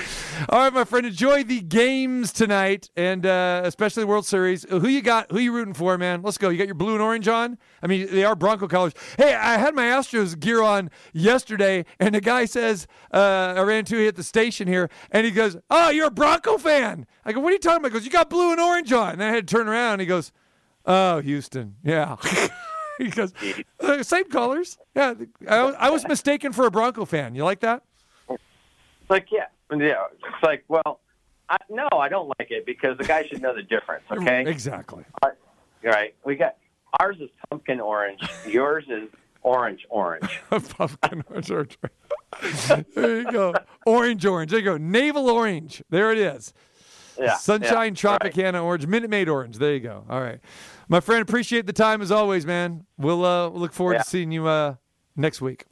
All right, my friend. Enjoy the games tonight, and uh, especially World Series. Who you got? Who you rooting for, man? Let's go. You got your blue and orange on. I mean, they are Bronco colors. Hey, I had my Astros gear on yesterday, and the guy says uh, I ran into at the station here, and he goes, "Oh, you're a Bronco fan." I go, "What are you talking about?" He goes, "You got blue and orange on." And I had to turn around. And he goes, "Oh, Houston, yeah." he goes, "Uh, "Same colors." Yeah, I, I was mistaken for a Bronco fan. You like that? Like yeah, yeah. It's like well, I, no, I don't like it because the guy should know the difference. Okay. Exactly. All right. We got ours is pumpkin orange. Yours is orange orange. Pumpkin orange, orange. there you go. Orange, orange. There you go. Naval orange. There it is. Yeah. Sunshine yeah, right. Tropicana orange. Minute Maid orange. There you go. All right. My friend, appreciate the time as always, man. We'll uh, look forward Yeah. to seeing you uh, next week.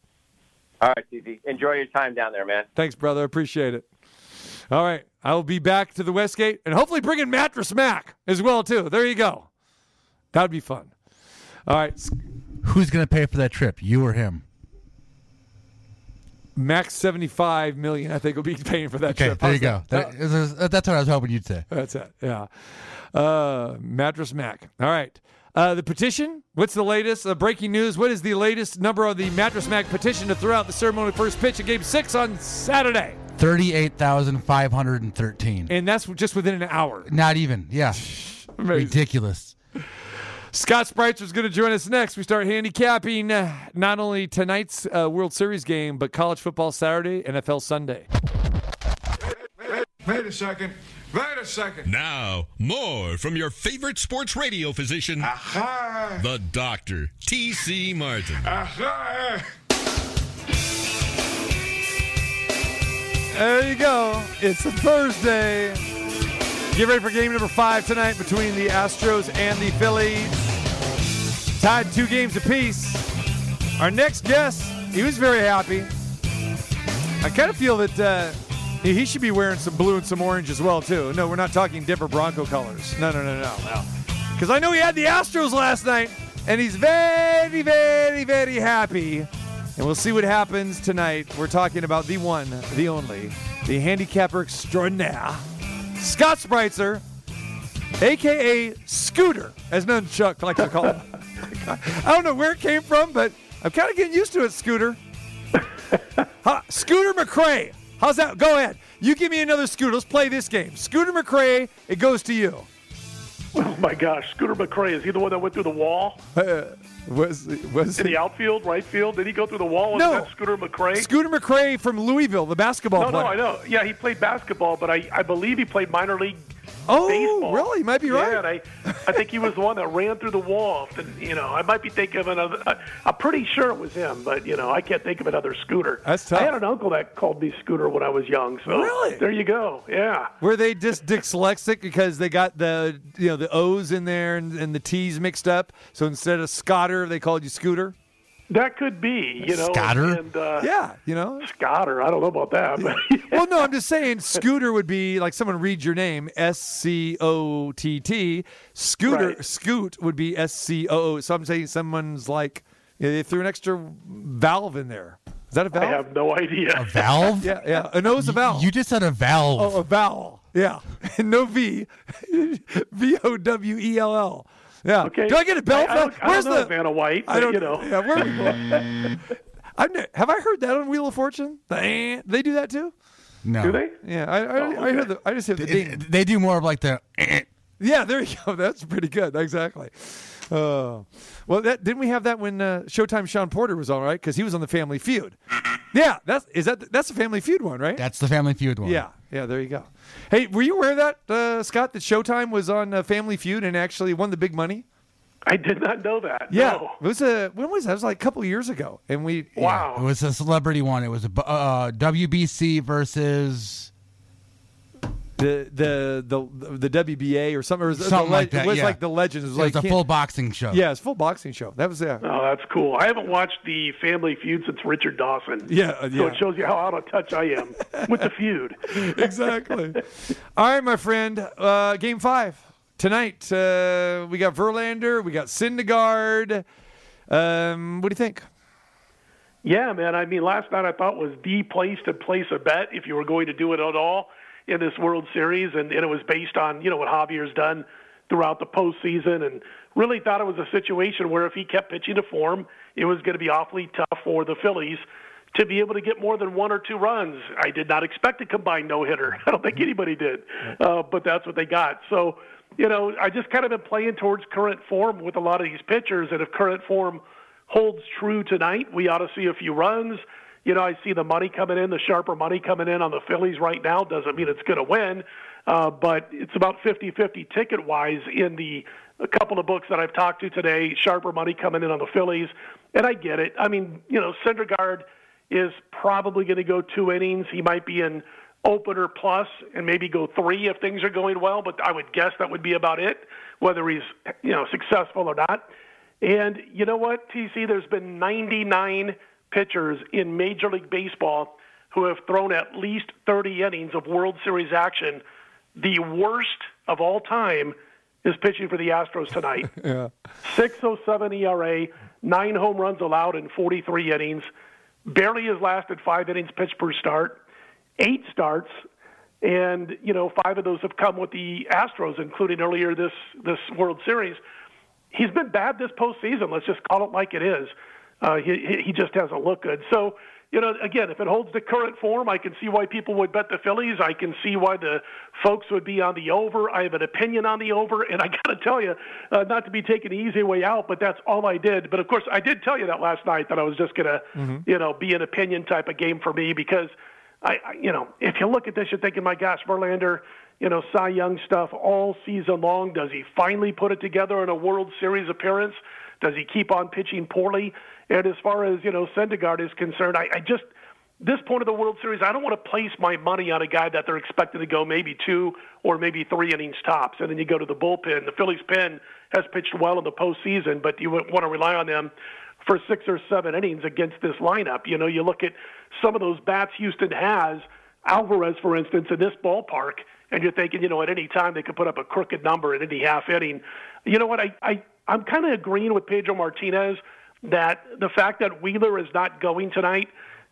All right, TC. Enjoy your time down there, man. Thanks, brother. Appreciate it. All right. I'll be back to the Westgate and hopefully bringing Mattress Mac as well, too. There you go. That would be fun. All right. Who's going to pay for that trip? You or him? Max 75 million, I think, will be paying for that Okay, trip. there you How's go. that? That- is- that's what I was hoping you'd say. That's it. Yeah. Uh, Mattress Mac. All right. Uh, the petition. What's the latest? Uh, breaking news. What is the latest number of the Mattress Mac petition to throw out the ceremony first pitch of Game Six on Saturday? Thirty-eight thousand five hundred and thirteen. And that's just within an hour. Not even. Yeah. Ridiculous. Scott Spreitzer is going to join us next. We start handicapping uh, not only tonight's uh, World Series game, but college football Saturday, NFL Sunday. Wait a second. Wait a second. Now, more from your favorite sports radio physician, Aha. the doctor, T.C. Martin. Aha. There you go. It's a Thursday. Get ready for game number five tonight between the Astros and the Phillies. Tied two games apiece. Our next guest, he was very happy. I kind of feel that uh, he he should be wearing some blue and some orange as well too. No, we're not talking Denver Bronco colors. No, no, no, no, no. Because I know he had the Astros last night, and he's very, very, very happy. And we'll see what happens tonight. We're talking about the one, the only, the handicapper extraordinaire, Scott Spreitzer, aka Scooter, as Nunchuck likes to call him. I don't know where it came from, but I'm kind of getting used to it, Scooter. Huh, Scooter McCray. How's that? Go ahead. You give me another Scooter. Let's play this game. Scooter McCray, it goes to you. Oh my gosh, Scooter McCray is he the one that went through the wall Uh, was was in the outfield, right field? Did he go through the wall? No. that Scooter McCray? Scooter McCray from Louisville, the basketball no, player? no, I know. Yeah, he played basketball, but I, I believe he played minor league Oh, baseball. really? You might be right. Yeah, and I, I think he was the one that ran through the wall. And, you know, I might be thinking of another. I, I'm pretty sure it was him, but you know, I can't think of another Scooter. That's tough. I had an uncle that called me Scooter when I was young. So Really? there you go. Yeah. Were they just dyslexic because they got the you know the O's in there and, and the T's mixed up? So instead of Scotter, they called you Scooter. That could be, you know. Scotter? And, uh, Yeah, you know. Scotter. I don't know about that, but well, no, I'm just saying Scooter would be like someone reads your name S C O T T. Scooter Right. Scoot would be S C O O. So I'm saying someone's like you know, they threw an extra valve in there. Is that a valve? I have no idea. A valve? Yeah, yeah. An O's a valve. You just said a valve. Oh, a vowel. Yeah. no V. V O W E L L. Yeah. Okay. Do I get a bell? I, I don't, I don't know the Vanna White, I don't you know. Yeah, where I've ne- have I heard that on Wheel of Fortune? The eh, they do that too? No. Do they? Yeah, I I, I heard the I just hear the ding. They do more of like the. Yeah, there you go. That's pretty good. Exactly. Uh, well, that didn't we have that when uh, Showtime Shawn Porter was on, right? Because he was on the Family Feud. Yeah, that's is that that's the Family Feud one, right? That's the Family Feud one. Yeah, yeah. There you go. Hey, were you aware of that, uh, Scott? That Showtime was on uh, Family Feud and actually won the big money. I did not know that. Yeah, No. it was a when was that? It was like a couple of years ago, and we Wow. It was a celebrity one. It was a uh, WBC versus. The the the the WBA or something. It was, Something the, like that, It was yeah. like the Legends. It was It was like a full boxing show. Yeah, it's full boxing show. That was yeah. Oh, that's cool. I haven't watched the Family Feud since Richard Dawson. Yeah, uh, So it shows you how out of touch I am with the feud. exactly. All right, my friend. Uh, game five tonight. Uh, we got Verlander. We got Syndergaard. Um, what do you think? Yeah, man. I mean, last night I thought was the place to place a bet if you were going to do it at all in this World Series, and, and it was based on you know what Javier's done throughout the postseason, and really thought it was a situation where if he kept pitching to form, it was going to be awfully tough for the Phillies to be able to get more than one or two runs. I did not expect a combined no hitter. I don't think anybody did, uh, but that's what they got. So. You know, I just kind of been playing towards current form with a lot of these pitchers, and if current form holds true tonight, we ought to see a few runs. You know, I see the money coming in, the sharper money coming in on the Phillies right now. Doesn't mean it's going to win, uh, but it's about 50-50 ticket-wise in the a couple of books that I've talked to today. Sharper money coming in on the Phillies, and I get it. I mean, you know, Syndergaard is probably going to go two innings. He might be in opener plus and maybe go three if things are going well, but I would guess that would be about it, whether he's you know successful or not. And you know what, TC? There's been 99 pitchers in Major League Baseball who have thrown at least 30 innings of World Series action. The worst of all time is pitching for the Astros tonight. Yeah. 607 ERA, nine home runs allowed in 43 innings, barely has lasted five innings pitched per start, eight starts, and you know five of those have come with the Astros, including earlier this this World Series. He's been bad this postseason. Let's just call it like it is. Uh, he he- just hasn't looked good. So you know, again, if it holds the current form, I can see why people would bet the Phillies. I can see why the folks would be on the over. I have an opinion on the over, and I got to tell you, uh, not to be taking the easy way out, but that's all I did. But of course, I did tell you that last night that I was just going to, you know, be an opinion type of game for me because I, I, you know, if you look at this, you're thinking, my gosh, Verlander, you know, Cy Young stuff all season long. Does he finally put it together in a World Series appearance? Does he keep on pitching poorly? And as far as you know, Syndergaard is concerned, I, I just this point of the World Series, I don't want to place my money on a guy that they're expected to go maybe two or maybe three innings tops, and then you go to the bullpen. The Phillies pen has pitched well in the postseason, but you want to rely on them for six or seven innings against this lineup. You know, you look at some of those bats Houston has, Alvarez, for instance, in this ballpark, and you're thinking, you know, at any time they could put up a crooked number in any half inning. You know what? I, I I'm kind of agreeing with Pedro Martinez that the fact that Wheeler is not going tonight,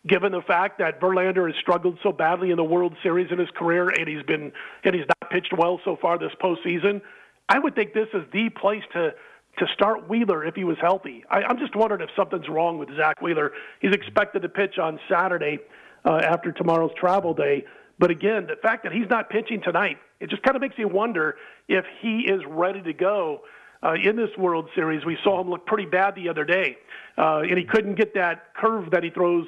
given the fact that Verlander has struggled so badly in the World Series in his career and he's been and he's not pitched well so far this postseason, I would think this is the place to to start Wheeler if he was healthy. I, I'm just wondering if something's wrong with Zack Wheeler. He's expected to pitch on Saturday uh, after tomorrow's travel day. But again, the fact that he's not pitching tonight, it just kind of makes you wonder if he is ready to go uh, in this World Series. We saw him look pretty bad the other day, uh, and he couldn't get that curve that he throws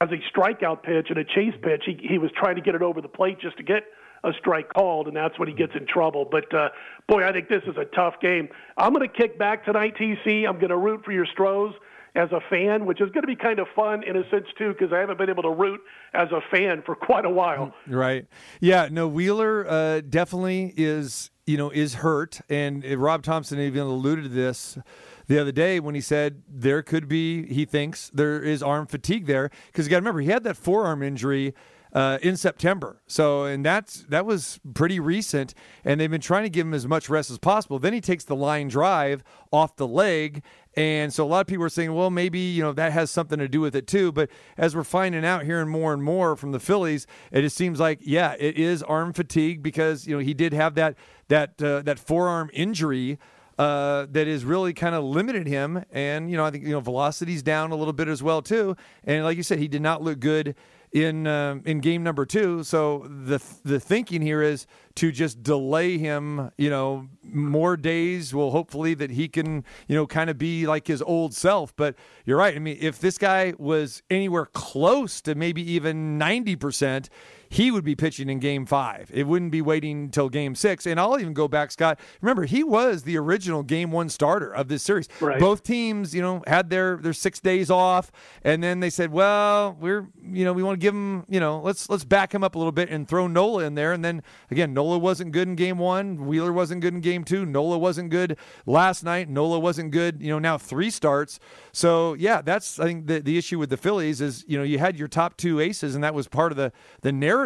as a strikeout pitch and a chase pitch. He, he was trying to get it over the plate just to get a strike called, and that's when he gets in trouble. But uh, boy, I think this is a tough game. I'm going to kick back tonight, TC. I'm going to root for your Stros as a fan, which is going to be kind of fun in a sense too, because I haven't been able to root as a fan for quite a while. Right. Yeah. No, Wheeler uh, definitely is. You know, is hurt, and Rob Thomson even alluded to this the other day when he said there could be. He thinks there is arm fatigue there because you got to remember he had that forearm injury uh, in September. So, and that's that was pretty recent, and they've been trying to give him as much rest as possible. Then he takes the line drive off the leg, and so a lot of people are saying, well, maybe you know that has something to do with it too. But as we're finding out, hearing more and more from the Phillies, it just seems like yeah, it is arm fatigue because you know he did have that that uh, that forearm injury. Uh, that has really kind of limited him, and you know I think you know velocity's down a little bit as well too. And like you said, he did not look good in um, in game number two. So the the thinking here is to just delay him. You know, more days will hopefully that he can you know kind of be like his old self. But you're right. I mean, if this guy was anywhere close to maybe even ninety percent. He would be pitching in game five. It wouldn't be waiting until game six. And I'll even go back, Scott. Remember, he was the original game one starter of this series. Right. Both teams, you know, had their their six days off, and then they said, "Well, we're, you know, we want to give him, you know, let's let's back him up a little bit and throw Nola in there." And then again, Nola wasn't good in game one. Wheeler wasn't good in game two. Nola wasn't good last night. Nola wasn't good. You know, now three starts. So yeah, that's I think the the issue with the Phillies is you know you had your top two aces, and that was part of the the narrative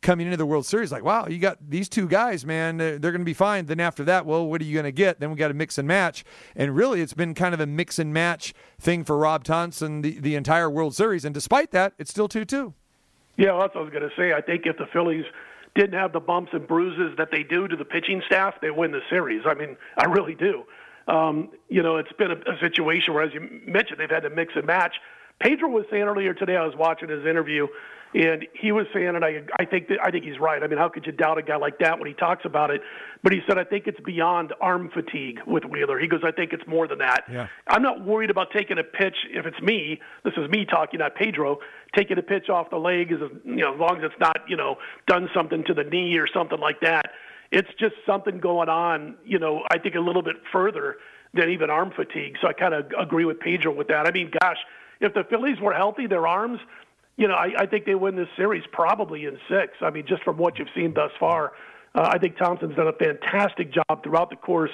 coming into the World Series. Like, wow, you got these two guys, man. They're, they're going to be fine. Then after that, well, what are you going to get? Then we got to mix and match. And really, it's been kind of a mix and match thing for Rob Thomson the, the entire World Series. And despite that, it's still 2 2. Yeah, that's what I was going to say. I think if the Phillies didn't have the bumps and bruises that they do to the pitching staff, they win the series. I mean, I really do. Um, you know, it's been a, a situation where, as you mentioned, they've had to mix and match. Pedro was saying earlier today, I was watching his interview, and he was saying, and I, I think that I think he's right. I mean, how could you doubt a guy like that when he talks about it? But he said, I think it's beyond arm fatigue with Wheeler. He goes, I think it's more than that. Yeah. I'm not worried about taking a pitch if it's me. This is me talking, not Pedro. Taking a pitch off the leg is, you know, as long as it's not, you know, done something to the knee or something like that. It's just something going on, you know. I think a little bit further than even arm fatigue. So I kind of agree with Pedro with that. I mean, gosh, if the Phillies were healthy, their arms, you know, I, I think they win this series probably in six. I mean, just from what you've seen thus far, uh, I think Thomson's done a fantastic job throughout the course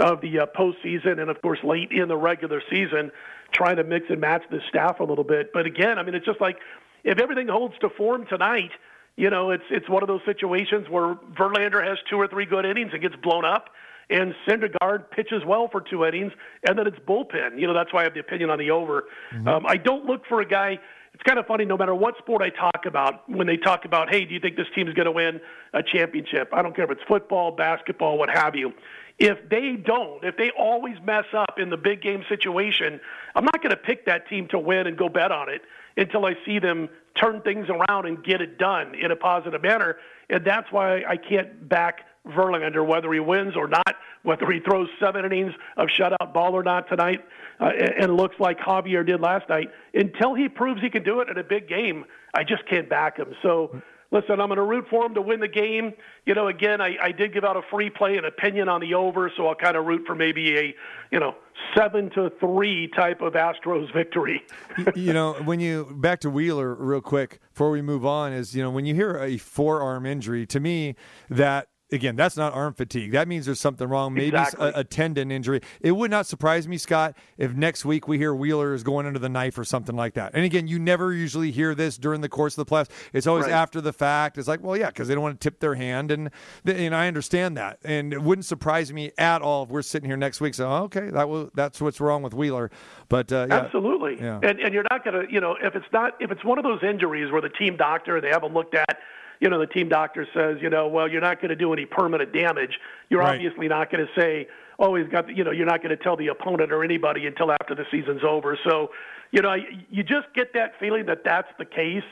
of the uh, postseason and, of course, late in the regular season, trying to mix and match the staff a little bit. But again, I mean, it's just like if everything holds to form tonight, you know, it's it's one of those situations where Verlander has two or three good innings and gets blown up, and Syndergaard pitches well for two innings, and then it's bullpen. You know, that's why I have the opinion on the over. Um, I don't look for a guy. It's kind of funny. No matter what sport I talk about, when they talk about, hey, do you think this team is going to win a championship? I don't care if it's football, basketball, what have you. If they don't, if they always mess up in the big game situation, I'm not going to pick that team to win and go bet on it until I see them turn things around and get it done in a positive manner. And that's why I can't back Verlander, whether he wins or not, whether he throws seven innings of shutout ball or not tonight, uh, and looks like Javier did last night. Until he proves he can do it in a big game, I just can't back him. So. Listen, I'm going to root for him to win the game. You know, again, I, I did give out a free play and opinion on the over, so I'll kind of root for maybe a, you know, seven to three type of Astros victory. you know, when you back to Wheeler real quick before we move on is, you know, when you hear a forearm injury, to me that again, that's not arm fatigue. That means there's something wrong. Maybe Exactly. a, a tendon injury. It would not surprise me, Scott, if next week we hear Wheeler is going under the knife or something like that. And again, you never usually hear this during the course of the playoffs. It's always Right. after the fact. It's like, well, yeah, because they don't want to tip their hand, and and I understand that. And it wouldn't surprise me at all if we're sitting here next week saying, oh, okay, that was that's what's wrong with Wheeler. But uh, yeah. Absolutely. Yeah. And and you're not going to, you know, if it's not if it's one of those injuries where the team doctor they haven't looked at, you know, the team doctor says, you know, well, you're not going to do any permanent damage. You're Right. obviously not going to say, oh, he's got, the, you know, you're not going to tell the opponent or anybody until after the season's over. So, you know, you just get that feeling that that's the case,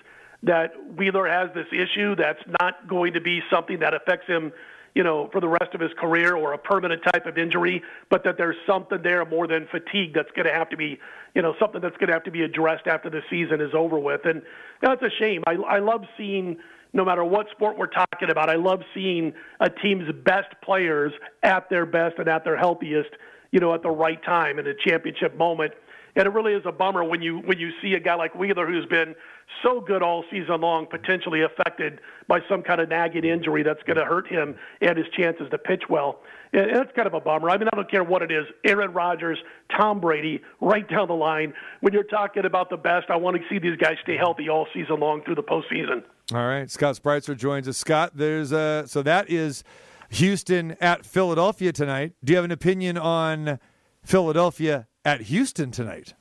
that Wheeler has this issue that's not going to be something that affects him, you know, for the rest of his career or a permanent type of injury, but that there's something there more than fatigue that's going to have to be, you know, something that's going to have to be addressed after the season is over with. And that's a shame. I, I love seeing no matter what sport we're talking about, I love seeing a team's best players at their best and at their healthiest, you know, at the right time in a championship moment. And it really is a bummer when you when you see a guy like Wheeler who's been so good all season long, potentially affected by some kind of nagging injury that's going to hurt him and his chances to pitch well. And that's kind of a bummer. I mean, I don't care what it is. Aaron Rodgers, Tom Brady, right down the line. When you're talking about the best, I want to see these guys stay healthy all season long through the postseason. All right, Scott Spreitzer joins us. Scott, there's a so that is Houston at Philadelphia tonight. Do you have an opinion on Philadelphia at Houston tonight?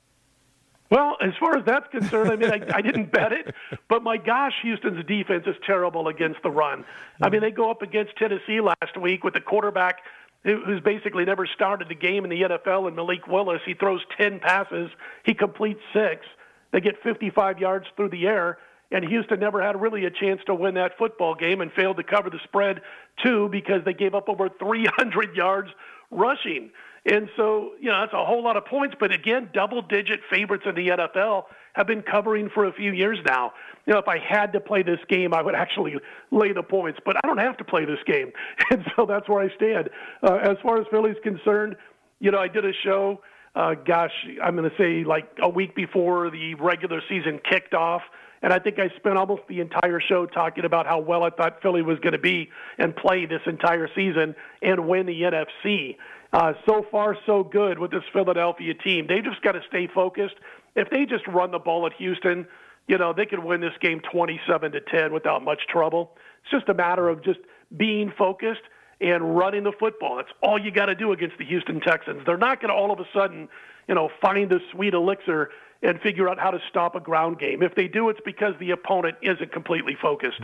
Well, as far as that's concerned, I mean, I, I didn't bet it, but my gosh, Houston's defense is terrible against the run. I mean, they go up against Tennessee last week with the quarterback who's basically never started a game in the NFL, and Malik Willis. He throws 10 passes, he completes six. They get 55 yards through the air, and Houston never had really a chance to win that football game and failed to cover the spread, too, because they gave up over 300 yards rushing. And so, you know, that's a whole lot of points. But again, double digit favorites in the NFL have been covering for a few years now. You know, if I had to play this game, I would actually lay the points, but I don't have to play this game. And so that's where I stand. Uh, as far as Philly's concerned, you know, I did a show, uh, gosh, I'm going to say like a week before the regular season kicked off. And I think I spent almost the entire show talking about how well I thought Philly was going to be and play this entire season and win the NFC. Uh, so far, so good with this Philadelphia team. They just got to stay focused. If they just run the ball at Houston, you know, they could win this game 27 to 10 without much trouble. It's just a matter of just being focused and running the football. That's all you got to do against the Houston Texans. They're not going to all of a sudden, you know, find the sweet elixir and figure out how to stop a ground game. If they do, it's because the opponent isn't completely focused.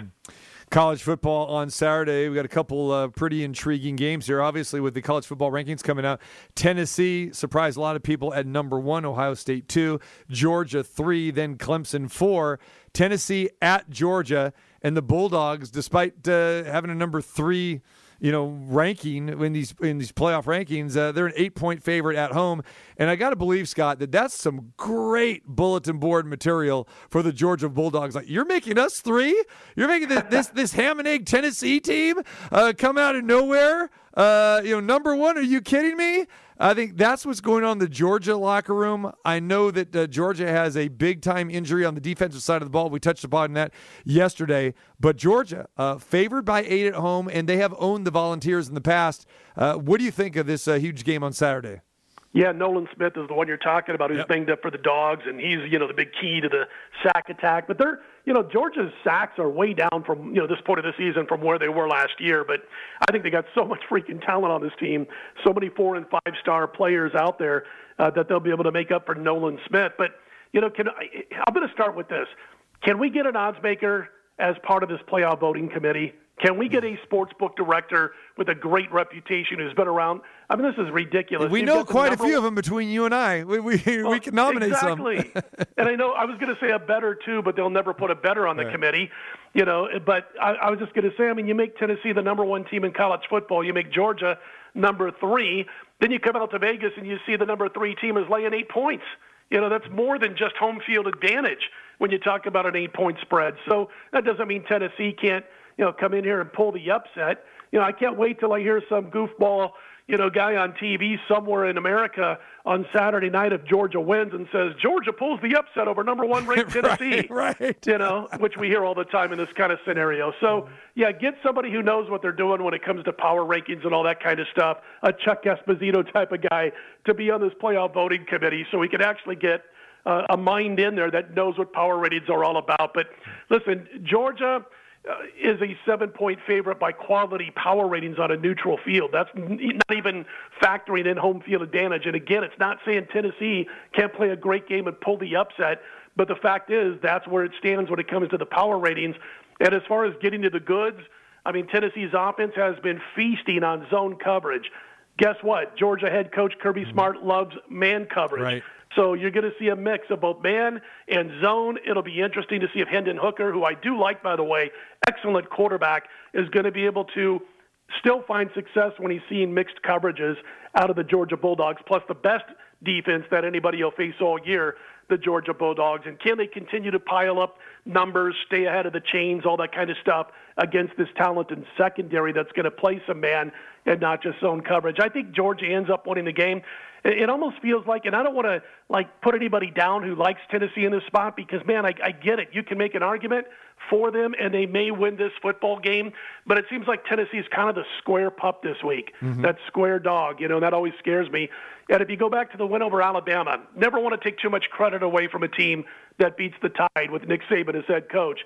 College football on Saturday. We got a couple uh, pretty intriguing games here. Obviously, with the college football rankings coming out, Tennessee surprised a lot of people at number one, Ohio State two, Georgia three, then Clemson four. Tennessee at Georgia, and the Bulldogs, despite uh, having a number three you know, ranking in these in these playoff rankings. Uh, they're an eight point favorite at home, and I got to believe Scott that that's some great bulletin board material for the Georgia Bulldogs. Like you're making us three, you're making this this, this ham and egg Tennessee team uh, come out of nowhere. Uh, you know, number one. Are you kidding me? I think that's what's going on in the Georgia locker room. I know that uh, Georgia has a big time injury on the defensive side of the ball. We touched upon that yesterday. But Georgia, uh, favored by eight at home, and they have owned the Volunteers in the past. Uh, what do you think of this uh, huge game on Saturday? Yeah, Nolan Smith is the one you're talking about who's Yep. banged up for the dogs, and he's, you know, the big key to the sack attack. But they're, you know, Georgia's sacks are way down from, you know, this point of the season from where they were last year. But I think they got so much freaking talent on this team, so many four and five star players out there uh, that they'll be able to make up for Nolan Smith. But, you know, can I, I'm going to start with this. Can we get an odds maker as part of this playoff voting committee? Can we get a sports book director with a great reputation who's been around? I mean, this is ridiculous. We You've know quite a few one- of them between you and I. We we, we can nominate exactly. some. and I know I was going to say a better too, but they'll never put a better on the Right. committee. You know, but I, I was just going to say, I mean, you make Tennessee the number one team in college football, you make Georgia number three, then you come out to Vegas and you see the number three team is laying eight points. You know, that's more than just home field advantage when you talk about an eight point spread. So that doesn't mean Tennessee can't, you know, come in here and pull the upset. You know, I can't wait till I hear some goofball, you know, guy on TV somewhere in America on Saturday night if Georgia wins and says Georgia pulls the upset over number one ranked Tennessee. right. right? You know, which we hear all the time in this kind of scenario. So yeah, get somebody who knows what they're doing when it comes to power rankings and all that kind of stuff. A Chuck Esposito type of guy to be on this playoff voting committee, so we can actually get uh, a mind in there that knows what power ratings are all about. But listen, Georgia Uh, is a seven point favorite by quality power ratings on a neutral field. That's not even factoring in home field advantage. And again, it's not saying Tennessee can't play a great game and pull the upset, but the fact is that's where it stands when it comes to the power ratings. And as far as getting to the goods, I mean, Tennessee's offense has been feasting on zone coverage. guess what? Georgia head coach Kirby mm-hmm. Smart loves man coverage. Right. So you're going to see a mix of both man and zone. It'll be interesting to see if Hendon Hooker, who I do like, by the way, excellent quarterback, is going to be able to still find success when he's seeing mixed coverages out of the Georgia Bulldogs, plus the best defense that anybody will face all year, the Georgia Bulldogs. And can they continue to pile up numbers, stay ahead of the chains, all that kind of stuff against this talented secondary that's going to play some man and not just zone coverage? I think Georgia ends up winning the game. It almost feels like, and I don't want to like put anybody down who likes Tennessee in this spot because man, I, I get it. You can make an argument for them, and they may win this football game. But it seems like Tennessee's kind of the square pup this week. Mm-hmm. That square dog, you know, that always scares me. And if you go back to the win over Alabama, never want to take too much credit away from a team that beats the Tide with Nick Saban as head coach.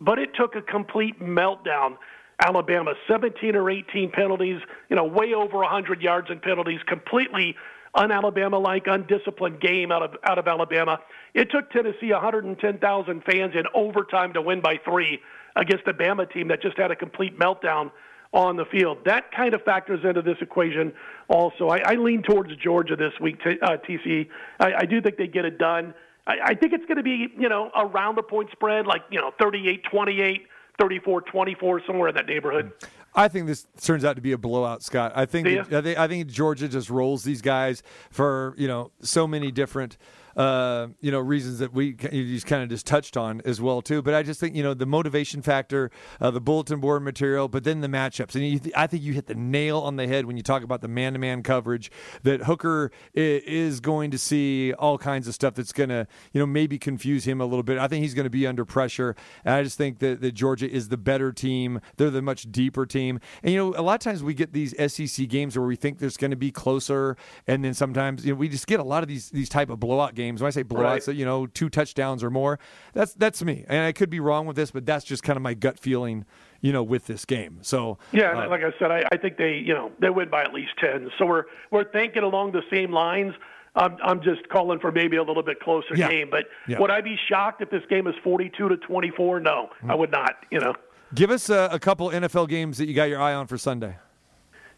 But it took a complete meltdown. Alabama, 17 or 18 penalties, you know, way over 100 yards in penalties, completely un-Alabama like, undisciplined game out of out of Alabama. It took Tennessee 110,000 fans in overtime to win by three against a Bama team that just had a complete meltdown on the field. That kind of factors into this equation. Also, I, I lean towards Georgia this week. T- uh, TC, I, I do think they get it done. I, I think it's going to be you know around the point spread, like you know 38-28. 34-24, somewhere in that neighborhood. I think this turns out to be a blowout, Scott. I think I think I think Georgia just rolls these guys for you know so many different uh, you know reasons that we you just kind of just touched on as well too. But I just think you know the motivation factor, uh, the bulletin board material, but then the matchups, and you, I think you hit the nail on the head when you talk about the man-to-man coverage. That Hooker is going to see all kinds of stuff that's going to you know maybe confuse him a little bit. I think he's going to be under pressure, and I just think that, that Georgia is the better team. They're the much deeper team, and you know a lot of times we get these SEC games where we think there's going to be closer, and then sometimes you know we just get a lot of these these type of blowout games. When I say blowouts, Right. you know two touchdowns or more. That's that's me, and I could be wrong with this, but that's just kind of my gut feeling, you know, with this game. So Yeah, uh, like I said, I, I think they, you know, they win by at least ten. So we're we're thinking along the same lines. I'm I'm just calling for maybe a little bit closer Yeah. game. But Yeah. would I be shocked if this game is 42 to 24? No, I would not. You know. give us a, a couple NFL games that you got your eye on for Sunday.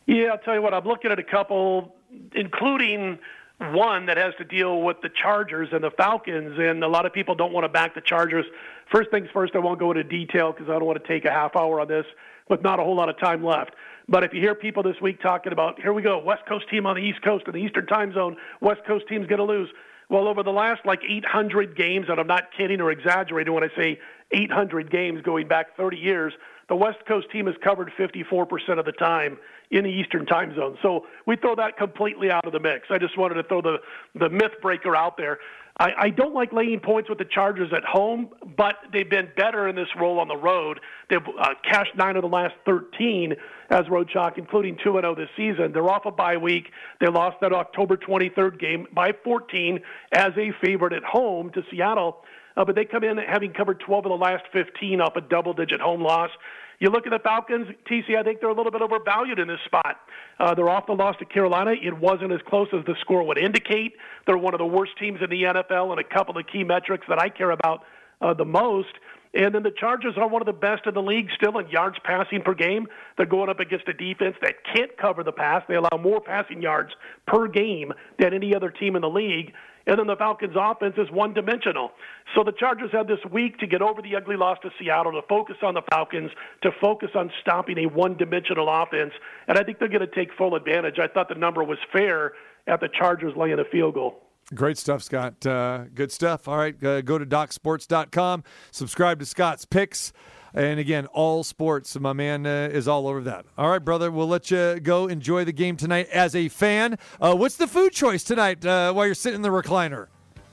Yeah, I'll tell you what. I'm looking at a couple, including one that has to deal with the Chargers and the Falcons, and a lot of people don't want to back the Chargers. First things first, I won't go into detail because I don't want to take a half hour on this with not a whole lot of time left. But if you hear people this week talking about, here we go, West Coast team on the East Coast in the Eastern time zone, West Coast team's going to lose. Well, over the last like 800 games, and I'm not kidding or exaggerating when I say 800 games going back 30 years, the West Coast team has covered 54% of the time in the Eastern time zone. So we throw that completely out of the mix. I just wanted to throw the, the myth breaker out there. I, I don't like laying points with the Chargers at home, but they've been better in this role on the road. They've uh, cashed nine of the last 13 as road chalk, including 2 0 this season. They're off a bye week. They lost that October 23rd game by 14 as a favorite at home to Seattle. Uh, but they come in having covered 12 of the last 15 off a double digit home loss. You look at the Falcons, TC, I think they're a little bit overvalued in this spot. Uh, they're off the loss to Carolina. It wasn't as close as the score would indicate. They're one of the worst teams in the NFL in a couple of key metrics that I care about uh, the most. And then the Chargers are one of the best in the league still in yards passing per game. They're going up against a defense that can't cover the pass. They allow more passing yards per game than any other team in the league. And then the Falcons' offense is one dimensional. So the Chargers have this week to get over the ugly loss to Seattle, to focus on the Falcons, to focus on stopping a one dimensional offense. And I think they're going to take full advantage. I thought the number was fair at the Chargers laying a field goal. Great stuff, Scott. Uh, good stuff. All right, uh, go to docsports.com, subscribe to Scott's picks. And again, all sports. My man uh, is all over that. All right, brother. We'll let you go enjoy the game tonight as a fan. Uh, what's the food choice tonight uh, while you're sitting in the recliner?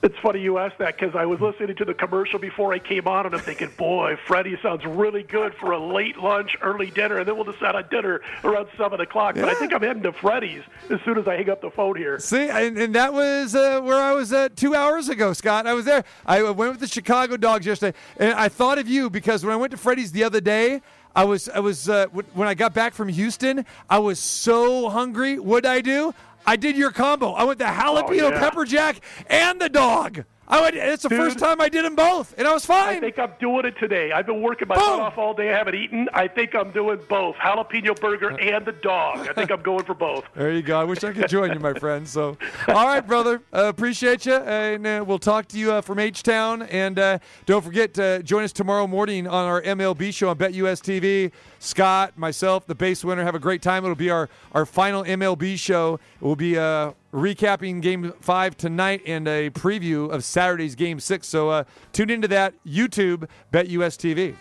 It's funny you asked that because I was listening to the commercial before I came on, and I'm thinking, boy, Freddie sounds really good for a late lunch, early dinner, and then we'll decide on dinner around 7 o'clock. But I think I'm heading to Freddie's as soon as I hang up the phone here. See, and, and that was uh, where I was uh, two hours ago, Scott. I was there. I went with the Chicago Dogs yesterday, and I thought of you because when I went to Freddy's the other day, I was I was uh, w- when I got back from Houston, I was so hungry. What I do? I did your combo. I went the oh, jalapeno Oh, yeah. pepper jack and the dog. I would, it's the Dude. first time I did them both, and I was fine. I think I'm doing it today. I've been working my butt off all day. I haven't eaten. I think I'm doing both jalapeno burger and the dog. I think I'm going for both. There you go. I wish I could join you, my friend. So, all right, brother. Uh, appreciate you, and uh, we'll talk to you uh, from H Town. And uh, don't forget to join us tomorrow morning on our MLB show on BetUS TV. Scott, myself, the base winner, have a great time. It'll be our our final MLB show. We'll be uh, recapping Game Five tonight and a preview of Saturday's Game Six. So uh, tune into that YouTube BetUS TV.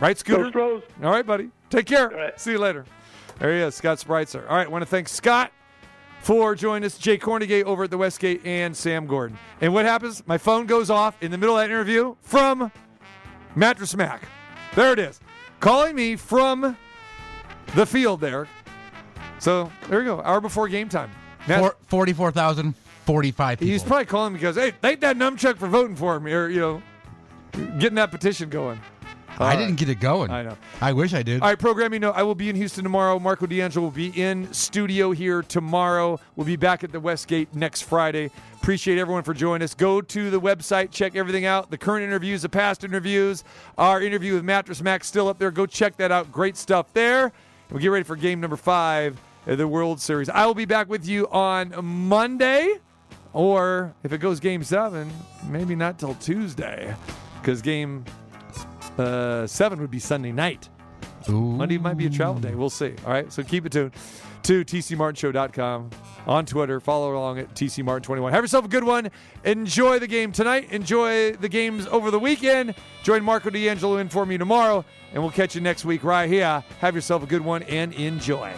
Right, Scooter? All right, buddy. Take care. See you later. There he is, Scott Spreitzer. All right, want to thank Scott for joining us, Jay Kornegay over at the Westgate, and Sam Gordon. And what happens? My phone goes off in the middle of that interview from Mattress Mac. There it is. Calling me from the field there. So there we go. Hour before game time. Four, 44,045 people. He's probably calling because, hey, thank that Nunchuck for voting for me, or, you know, getting that petition going. I All right. didn't get it going. I know. I wish I did. All right, programming note. I will be in Houston tomorrow. Marco D'Angelo will be in studio here tomorrow. We'll be back at the Westgate next Friday. Appreciate everyone for joining us. Go to the website, check everything out. The current interviews, the past interviews. Our interview with Mattress Mac still up there. Go check that out. Great stuff there. We'll get ready for game number five the World Series. I will be back with you on Monday, or if it goes game seven, maybe not till Tuesday, because game uh, seven would be Sunday night. Monday might be a travel day. We'll see. All right. So keep it tuned to tcmartinshow.com on Twitter. Follow along at tcmartin21. Have yourself a good one. Enjoy the game tonight. Enjoy the games over the weekend. Join Marco D'Angelo in for me tomorrow. And we'll catch you next week right here. Have yourself a good one and enjoy.